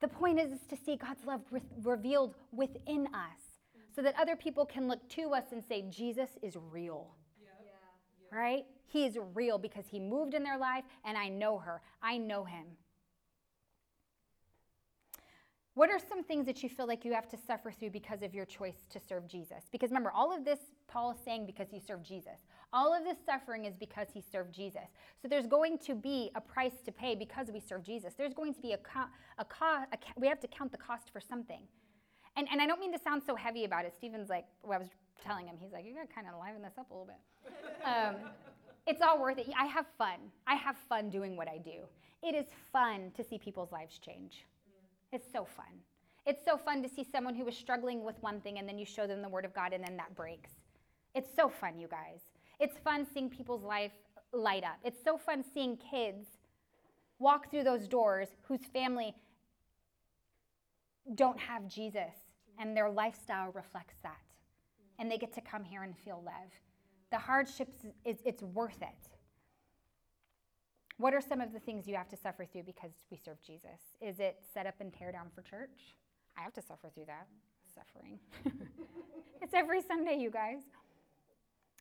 The point is, is to see God's love re- revealed within us so that other people can look to us and say, Jesus is real. Yeah. Right? He is real because He moved in their life, and I know her. I know Him. What are some things that you feel like you have to suffer through because of your choice to serve Jesus? Because remember, all of this Paul is saying because he served Jesus. All of this suffering is because he served Jesus. So there's going to be a price to pay because we serve Jesus. There's going to be a, co- a, co- a we have to count the cost for something. And, and I don't mean to sound so heavy about it. Stephen's like, well, I was telling him, he's like, you got to kind of liven this up a little bit. <laughs> Um, it's all worth it. I have fun. I have fun doing what I do. It is fun to see people's lives change. It's so fun. It's so fun to see someone who was struggling with one thing and then you show them the Word of God and then that breaks. It's so fun, you guys. It's fun seeing people's life light up. It's so fun seeing kids walk through those doors whose family don't have Jesus and their lifestyle reflects that. And they get to come here and feel love the hardships, is, it's worth it. What are some of the things you have to suffer through because we serve Jesus? Is it set up and tear down for church? I have to suffer through that. Suffering. <laughs> it's every Sunday, you guys.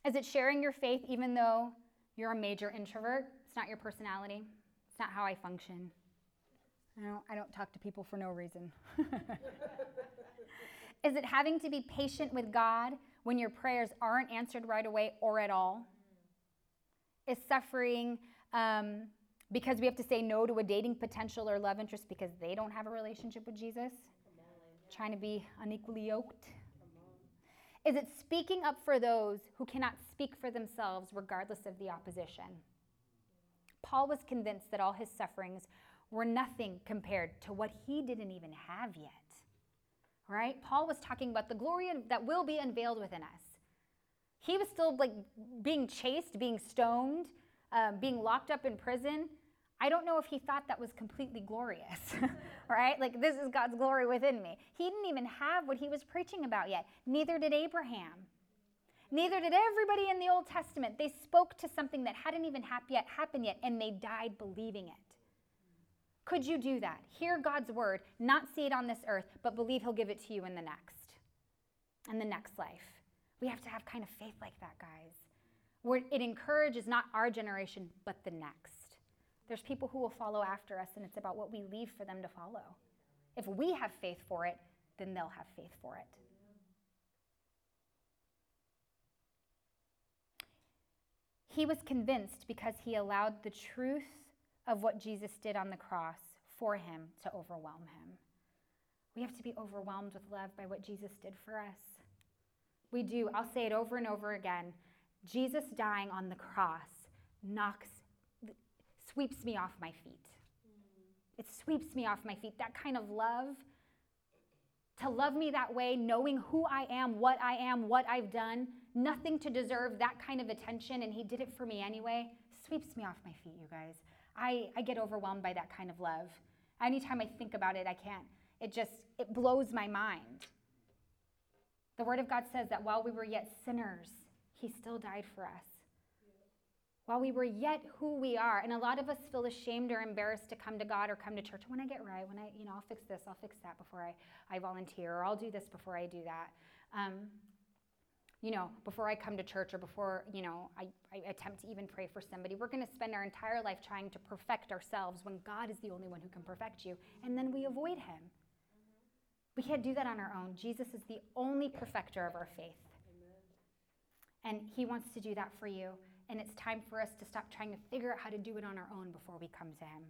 Is it sharing your faith even though you're a major introvert? It's not your personality. It's not how I function. I don't, I don't talk to people for no reason. <laughs> Is it having to be patient with God when your prayers aren't answered right away or at all? Is suffering um, because we have to say no to a dating potential or love interest because they don't have a relationship with Jesus? Trying to be unequally yoked? Is it speaking up for those who cannot speak for themselves regardless of the opposition? Paul was convinced that all his sufferings were nothing compared to what he didn't even have yet right? Paul was talking about the glory that will be unveiled within us. He was still like being chased, being stoned, um, being locked up in prison. I don't know if he thought that was completely glorious, <laughs> right? Like, this is God's glory within me. He didn't even have what he was preaching about yet. Neither did Abraham. Neither did everybody in the Old Testament. They spoke to something that hadn't even yet happened yet, and they died believing it. Could you do that? Hear God's word, not see it on this earth, but believe He'll give it to you in the next, in the next life. We have to have kind of faith like that, guys. Where it encourages not our generation, but the next. There's people who will follow after us, and it's about what we leave for them to follow. If we have faith for it, then they'll have faith for it. He was convinced because he allowed the truth of what Jesus did on the cross for him to overwhelm him. We have to be overwhelmed with love by what Jesus did for us. We do. I'll say it over and over again. Jesus dying on the cross knocks, sweeps me off my feet. It sweeps me off my feet. That kind of love, to love me that way, knowing who I am, what I am, what I've done, nothing to deserve that kind of attention, and He did it for me anyway, sweeps me off my feet, you guys. I, I get overwhelmed by that kind of love. Anytime I think about it, I can't. It just, it blows my mind. The Word of God says that while we were yet sinners, He still died for us. While we were yet who we are, and a lot of us feel ashamed or embarrassed to come to God or come to church. When I get right, when I, you know, I'll fix this, I'll fix that before I, I volunteer, or I'll do this before I do that. Um, you know, before I come to church or before, you know, I, I attempt to even pray for somebody. We're going to spend our entire life trying to perfect ourselves when God is the only one who can perfect you, and then we avoid Him. We can't do that on our own. Jesus is the only perfecter of our faith. And He wants to do that for you. And it's time for us to stop trying to figure out how to do it on our own before we come to Him.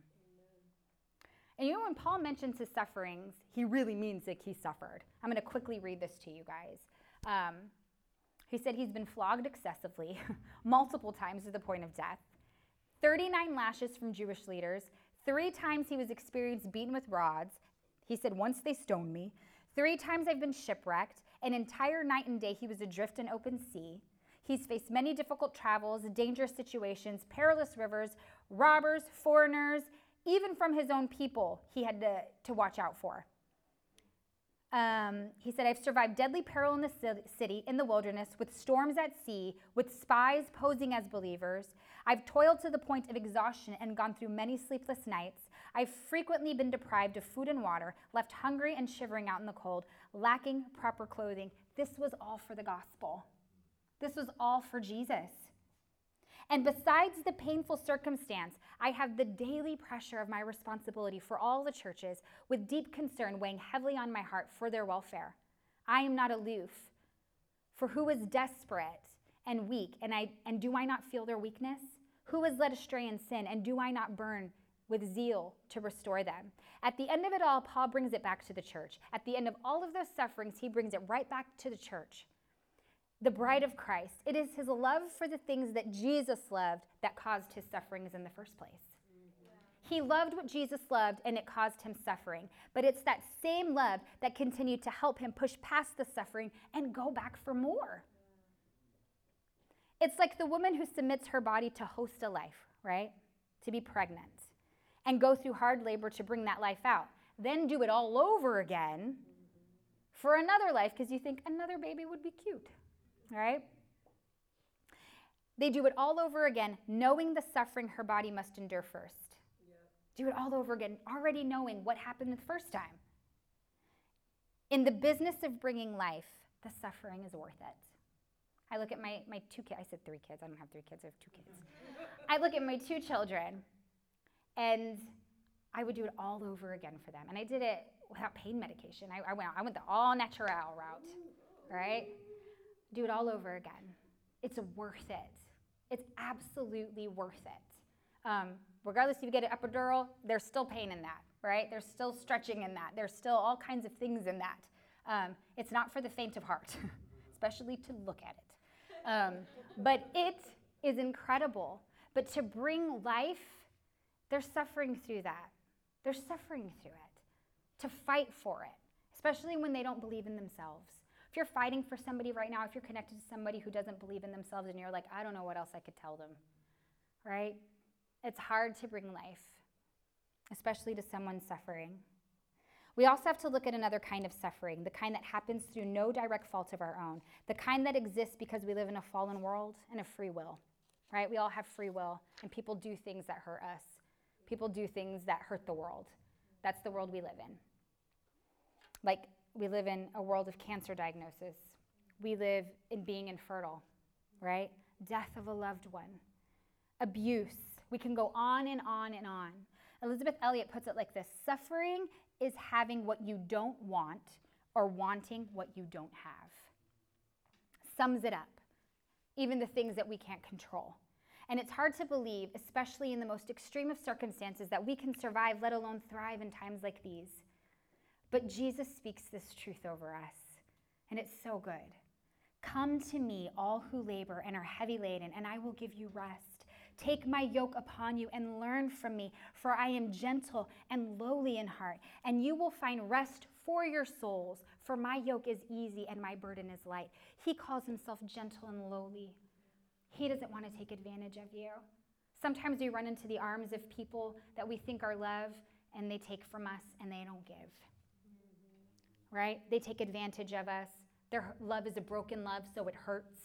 And you know, when Paul mentions his sufferings, he really means that he suffered. I'm going to quickly read this to you guys. Um, he said he's been flogged excessively, <laughs> multiple times to the point of death, 39 lashes from Jewish leaders, three times he was experienced beaten with rods. He said, Once they stoned me. Three times I've been shipwrecked. An entire night and day he was adrift in open sea. He's faced many difficult travels, dangerous situations, perilous rivers, robbers, foreigners, even from his own people he had to, to watch out for. Um, he said, I've survived deadly peril in the city, in the wilderness, with storms at sea, with spies posing as believers. I've toiled to the point of exhaustion and gone through many sleepless nights. I've frequently been deprived of food and water, left hungry and shivering out in the cold, lacking proper clothing. This was all for the gospel. This was all for Jesus. And besides the painful circumstance, I have the daily pressure of my responsibility for all the churches with deep concern weighing heavily on my heart for their welfare. I am not aloof. For who is desperate and weak, and, I, and do I not feel their weakness? Who is led astray in sin, and do I not burn with zeal to restore them? At the end of it all, Paul brings it back to the church. At the end of all of those sufferings, he brings it right back to the church the bride of Christ. It is his love for the things that Jesus loved that caused his sufferings in the first place. He loved what Jesus loved and it caused him suffering. But it's that same love that continued to help him push past the suffering and go back for more. It's like the woman who submits her body to host a life, right? To be pregnant and go through hard labor to bring that life out. Then do it all over again for another life because you think another baby would be cute right? They do it all over again, knowing the suffering her body must endure first. Do it all over again, already knowing what happened the first time. In the business of bringing life, the suffering is worth it. I look at my, my two kids, I said three kids, I don't have three kids, I have two kids. I look at my two children, and I would do it all over again for them. And I did it without pain medication. I, I went, I went the all natural route, right? Do it all over again. It's worth it. It's absolutely worth it. Um, regardless if you get an epidural, there's still pain in that, right? There's still stretching in that. There's still all kinds of things in that. Um, it's not for the faint of heart, <laughs> especially to look at it. Um, but it is incredible. But to bring life, they're suffering through that. They're suffering through it. To fight for it, especially when they don't believe in themselves. If you're fighting for somebody right now, if you're connected to somebody who doesn't believe in themselves and you're like, I don't know what else I could tell them, right? It's hard to bring life, especially to someone suffering. We also have to look at another kind of suffering, the kind that happens through no direct fault of our own, the kind that exists because we live in a fallen world and a free will, right? We all have free will, and people do things that hurt us. People do things that hurt the world. That's the world we live in. Like we live in a world of cancer diagnosis. We live in being infertile, right? Death of a loved one, abuse. We can go on and on and on. Elisabeth Elliot puts it like this Suffering is having what you don't want or wanting what you don't have. Sums it up, even the things that we can't control. And it's hard to believe, especially in the most extreme of circumstances, that we can survive, let alone thrive in times like these. But Jesus speaks this truth over us, and it's so good. Come to me, all who labor and are heavy laden, and I will give you rest. Take my yoke upon you and learn from me, for I am gentle and lowly in heart, and you will find rest for your souls. For my yoke is easy and my burden is light. He calls himself gentle and lowly. He doesn't want to take advantage of you. Sometimes we run into the arms of people that we think are love, and they take from us and they don't give. Right? They take advantage of us. Their love is a broken love, so it hurts.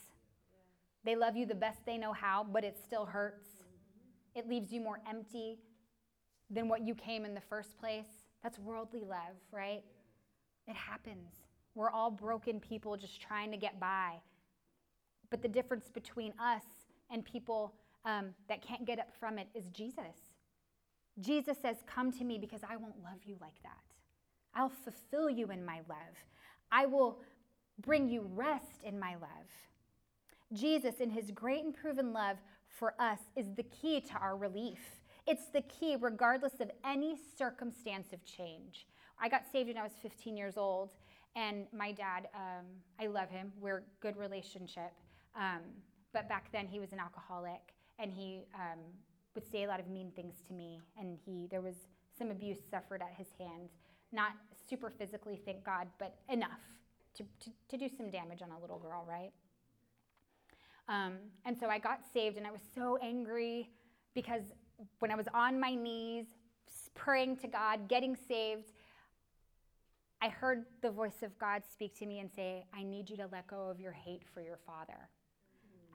They love you the best they know how, but it still hurts. It leaves you more empty than what you came in the first place. That's worldly love, right? It happens. We're all broken people just trying to get by. But the difference between us and people um, that can't get up from it is Jesus. Jesus says, Come to me because I won't love you like that. I'll fulfill you in my love. I will bring you rest in my love. Jesus, in his great and proven love for us, is the key to our relief. It's the key, regardless of any circumstance of change. I got saved when I was 15 years old, and my dad, um, I love him. We're a good relationship. Um, but back then, he was an alcoholic, and he um, would say a lot of mean things to me. And he there was some abuse suffered at his hands, not super physically, thank God, but enough to, to, to do some damage on a little girl, right? Um, and so I got saved, and I was so angry because when I was on my knees, praying to God, getting saved, I heard the voice of God speak to me and say, I need you to let go of your hate for your father.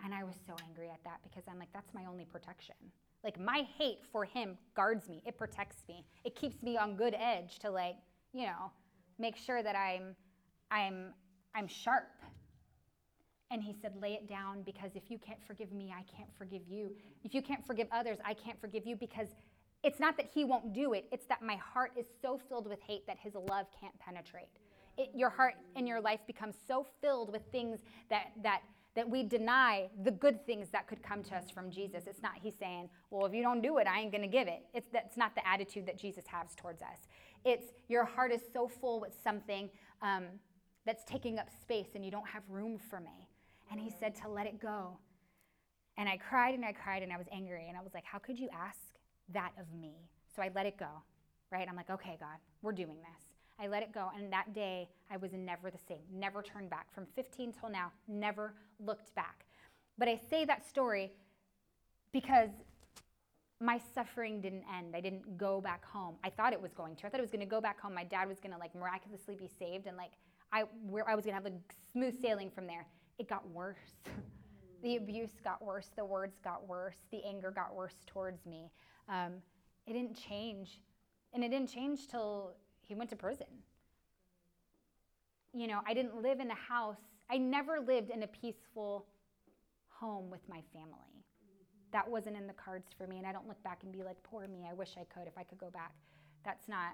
And I was so angry at that because I'm like, that's my only protection. Like, my hate for him guards me, it protects me, it keeps me on good edge to, like, you know, make sure that I'm, I'm, I'm sharp. And he said, lay it down because if you can't forgive me, I can't forgive you. If you can't forgive others, I can't forgive you because it's not that he won't do it, it's that my heart is so filled with hate that his love can't penetrate. It, your heart and your life becomes so filled with things that, that, that we deny the good things that could come to us from Jesus. It's not he's saying, well, if you don't do it, I ain't going to give it. It's, that's not the attitude that Jesus has towards us. It's your heart is so full with something um, that's taking up space and you don't have room for me. And he said to let it go. And I cried and I cried and I was angry. And I was like, how could you ask that of me. So I let it go, right? I'm like, okay, God, we're doing this. I let it go. And that day, I was never the same, never turned back. From 15 till now, never looked back. But I say that story because my suffering didn't end. I didn't go back home. I thought it was going to. I thought it was going to go back home. My dad was going to like miraculously be saved and like I where I was going to have like smooth sailing from there. It got worse. <laughs> the abuse got worse, the words got worse, the anger got worse towards me. Um, it didn't change. And it didn't change till he went to prison. You know, I didn't live in a house, I never lived in a peaceful home with my family. That wasn't in the cards for me. And I don't look back and be like, poor me, I wish I could if I could go back. That's not,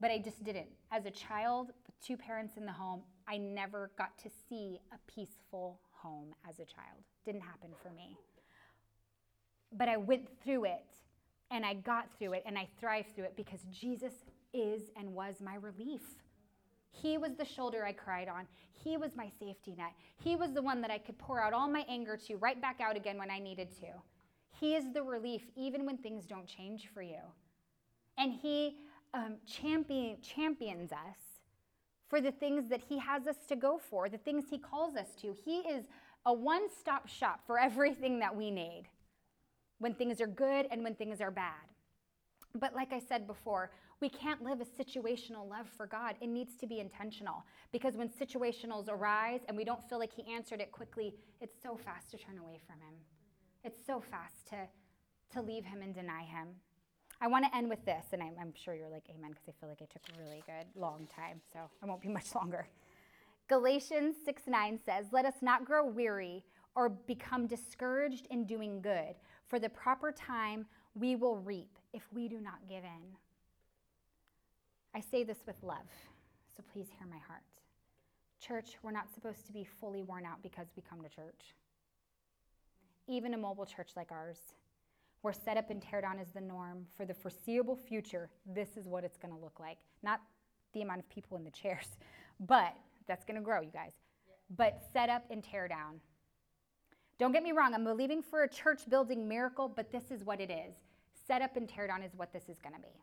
but I just didn't. As a child with two parents in the home, I never got to see a peaceful home as a child. Didn't happen for me. But I went through it and I got through it and I thrived through it because Jesus is and was my relief. He was the shoulder I cried on. He was my safety net. He was the one that I could pour out all my anger to right back out again when I needed to. He is the relief even when things don't change for you. And He um, champion, champions us for the things that He has us to go for, the things He calls us to. He is a one stop shop for everything that we need when things are good and when things are bad. But like I said before, we can't live a situational love for God. It needs to be intentional because when situationals arise and we don't feel like He answered it quickly, it's so fast to turn away from Him. It's so fast to, to leave Him and deny Him. I want to end with this, and I'm, I'm sure you're like, Amen, because I feel like it took a really good long time, so I won't be much <laughs> longer. Galatians 6 9 says, Let us not grow weary or become discouraged in doing good for the proper time we will reap if we do not give in. I say this with love, so please hear my heart. Church, we're not supposed to be fully worn out because we come to church. even a mobile church like ours, where set up and tear down is the norm for the foreseeable future, this is what it's going to look like. Not the amount of people in the chairs, <laughs> but that's going to grow, you guys. But set up and tear down. Don't get me wrong, I'm believing for a church building miracle, but this is what it is. Set up and tear down is what this is going to be.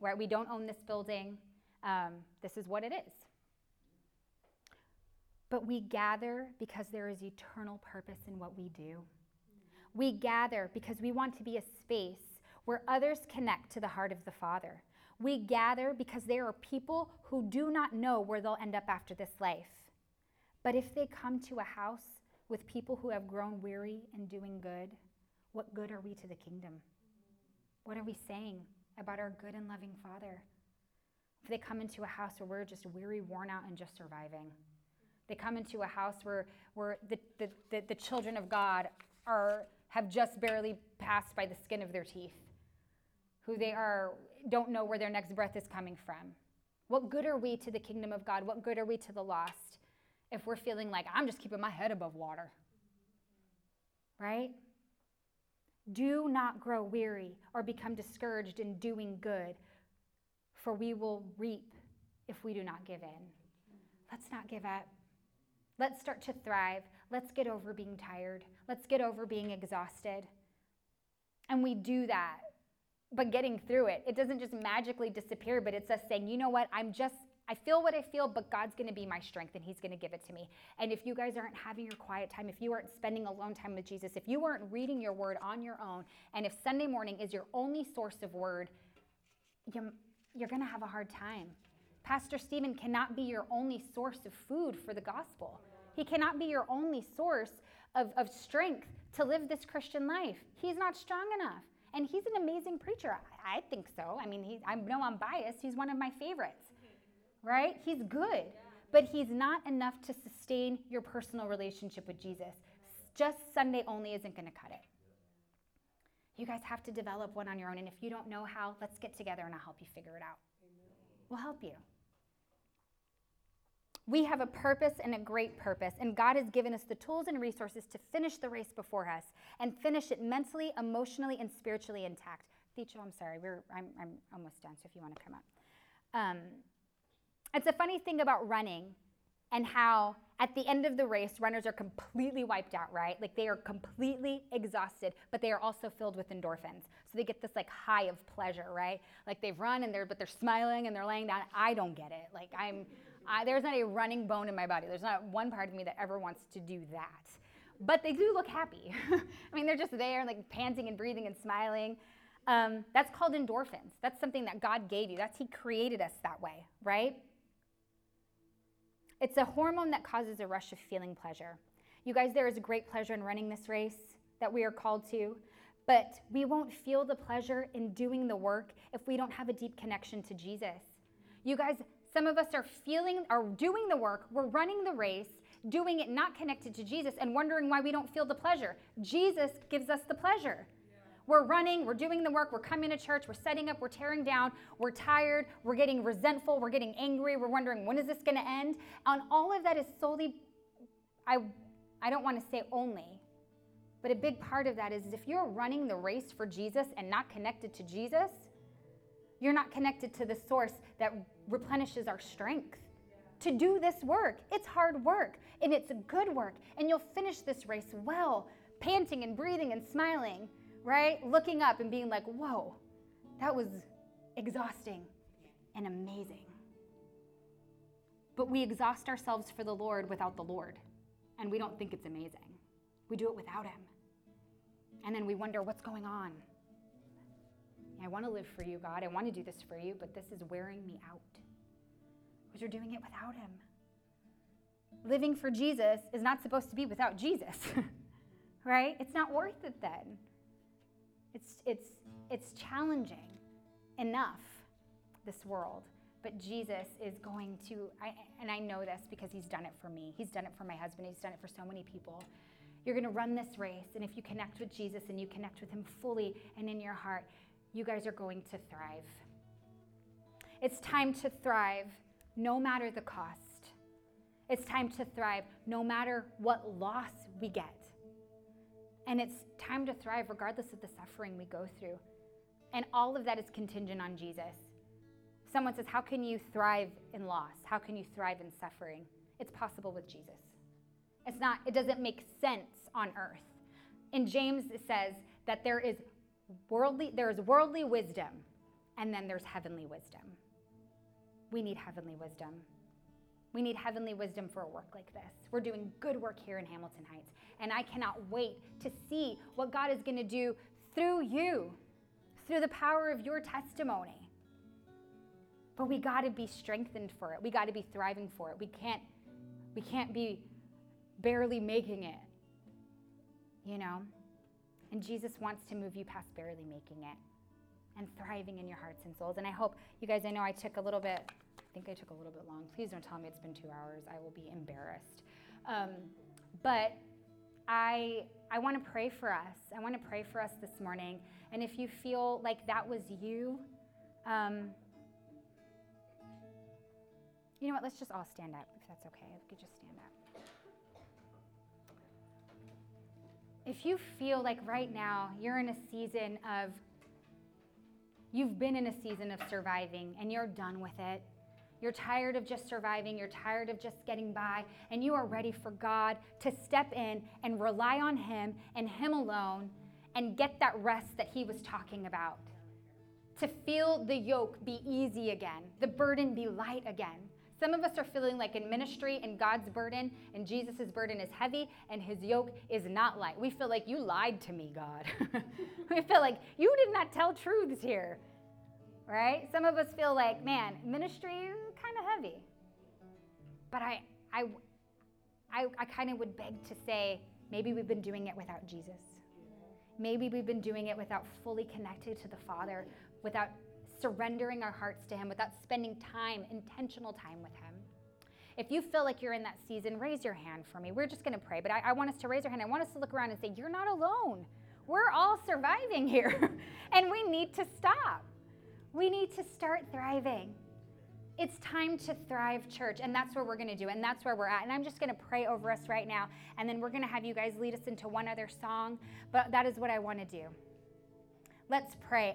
Right? We don't own this building. Um, this is what it is. But we gather because there is eternal purpose in what we do. We gather because we want to be a space where others connect to the heart of the Father. We gather because there are people who do not know where they'll end up after this life. But if they come to a house with people who have grown weary in doing good, what good are we to the kingdom? What are we saying about our good and loving Father? If they come into a house where we're just weary, worn out, and just surviving, they come into a house where, where the, the, the, the children of God are, have just barely passed by the skin of their teeth, who they are, don't know where their next breath is coming from. What good are we to the kingdom of God? What good are we to the lost if we're feeling like I'm just keeping my head above water? Right? Do not grow weary or become discouraged in doing good, for we will reap if we do not give in. Let's not give up. Let's start to thrive. Let's get over being tired. Let's get over being exhausted. And we do that, but getting through it. It doesn't just magically disappear, but it's us saying, you know what? I'm just, I feel what I feel, but God's going to be my strength and He's going to give it to me. And if you guys aren't having your quiet time, if you aren't spending alone time with Jesus, if you aren't reading your word on your own, and if Sunday morning is your only source of word, you, you're going to have a hard time. Pastor Stephen cannot be your only source of food for the gospel. He cannot be your only source of, of strength to live this Christian life. He's not strong enough. And he's an amazing preacher. I, I think so. I mean, he, I know I'm biased. He's one of my favorites, right? He's good, but he's not enough to sustain your personal relationship with Jesus. Just Sunday only isn't going to cut it. You guys have to develop one on your own. And if you don't know how, let's get together and I'll help you figure it out. We'll help you. We have a purpose and a great purpose, and God has given us the tools and resources to finish the race before us and finish it mentally, emotionally, and spiritually intact. Thicho, I'm sorry, we're, I'm, I'm almost done, so if you want to come up. Um, it's a funny thing about running and how at the end of the race, runners are completely wiped out, right? Like they are completely exhausted, but they are also filled with endorphins. So they get this like high of pleasure, right? Like they've run and they're, but they're smiling and they're laying down. I don't get it. Like I'm, I, there's not a running bone in my body. There's not one part of me that ever wants to do that. But they do look happy. <laughs> I mean, they're just there, like panting and breathing and smiling. Um, that's called endorphins. That's something that God gave you. That's He created us that way, right? It's a hormone that causes a rush of feeling pleasure. You guys, there is a great pleasure in running this race that we are called to, but we won't feel the pleasure in doing the work if we don't have a deep connection to Jesus. You guys, some of us are feeling, are doing the work, we're running the race, doing it not connected to Jesus, and wondering why we don't feel the pleasure. Jesus gives us the pleasure. We're running, we're doing the work, we're coming to church, we're setting up, we're tearing down, we're tired, we're getting resentful, we're getting angry, we're wondering when is this going to end? And all of that is solely, I, I don't want to say only, but a big part of that is if you're running the race for Jesus and not connected to Jesus, you're not connected to the source that replenishes our strength to do this work. It's hard work and it's good work, and you'll finish this race well, panting and breathing and smiling, right? Looking up and being like, whoa, that was exhausting and amazing. But we exhaust ourselves for the Lord without the Lord, and we don't think it's amazing. We do it without Him. And then we wonder, what's going on? I want to live for you, God. I want to do this for you, but this is wearing me out because you're doing it without Him. Living for Jesus is not supposed to be without Jesus, <laughs> right? It's not worth it then. It's, it's, it's challenging enough, this world. But Jesus is going to, I, and I know this because He's done it for me. He's done it for my husband. He's done it for so many people. You're going to run this race, and if you connect with Jesus and you connect with Him fully and in your heart, you guys are going to thrive. It's time to thrive no matter the cost. It's time to thrive no matter what loss we get. And it's time to thrive regardless of the suffering we go through. And all of that is contingent on Jesus. Someone says, How can you thrive in loss? How can you thrive in suffering? It's possible with Jesus. It's not, it doesn't make sense on earth. In James, it says that there is worldly, there is worldly wisdom, and then there's heavenly wisdom. We need heavenly wisdom. We need heavenly wisdom for a work like this. We're doing good work here in Hamilton Heights, and I cannot wait to see what God is going to do through you, through the power of your testimony. But we got to be strengthened for it. We got to be thriving for it. We can't we can't be barely making it. You know? And Jesus wants to move you past barely making it and thriving in your hearts and souls. And I hope you guys I know I took a little bit I think I took a little bit long. Please don't tell me it's been two hours. I will be embarrassed. Um, but I, I want to pray for us. I want to pray for us this morning. And if you feel like that was you, um, you know what? Let's just all stand up, if that's okay. We could just stand up. If you feel like right now you're in a season of, you've been in a season of surviving and you're done with it, you're tired of just surviving, you're tired of just getting by, and you are ready for God to step in and rely on Him and Him alone and get that rest that He was talking about. To feel the yoke be easy again, the burden be light again. Some of us are feeling like in ministry and God's burden and Jesus' burden is heavy and his yoke is not light. We feel like you lied to me, God. <laughs> we feel like you did not tell truths here right? Some of us feel like, man, ministry is kind of heavy. But I, I, I, I kind of would beg to say, maybe we've been doing it without Jesus. Maybe we've been doing it without fully connected to the Father, without surrendering our hearts to Him, without spending time, intentional time with Him. If you feel like you're in that season, raise your hand for me. We're just going to pray, but I, I want us to raise our hand. I want us to look around and say, You're not alone. We're all surviving here, <laughs> and we need to stop. We need to start thriving. It's time to thrive, church, and that's what we're going to do, and that's where we're at. And I'm just going to pray over us right now, and then we're going to have you guys lead us into one other song, but that is what I want to do. Let's pray.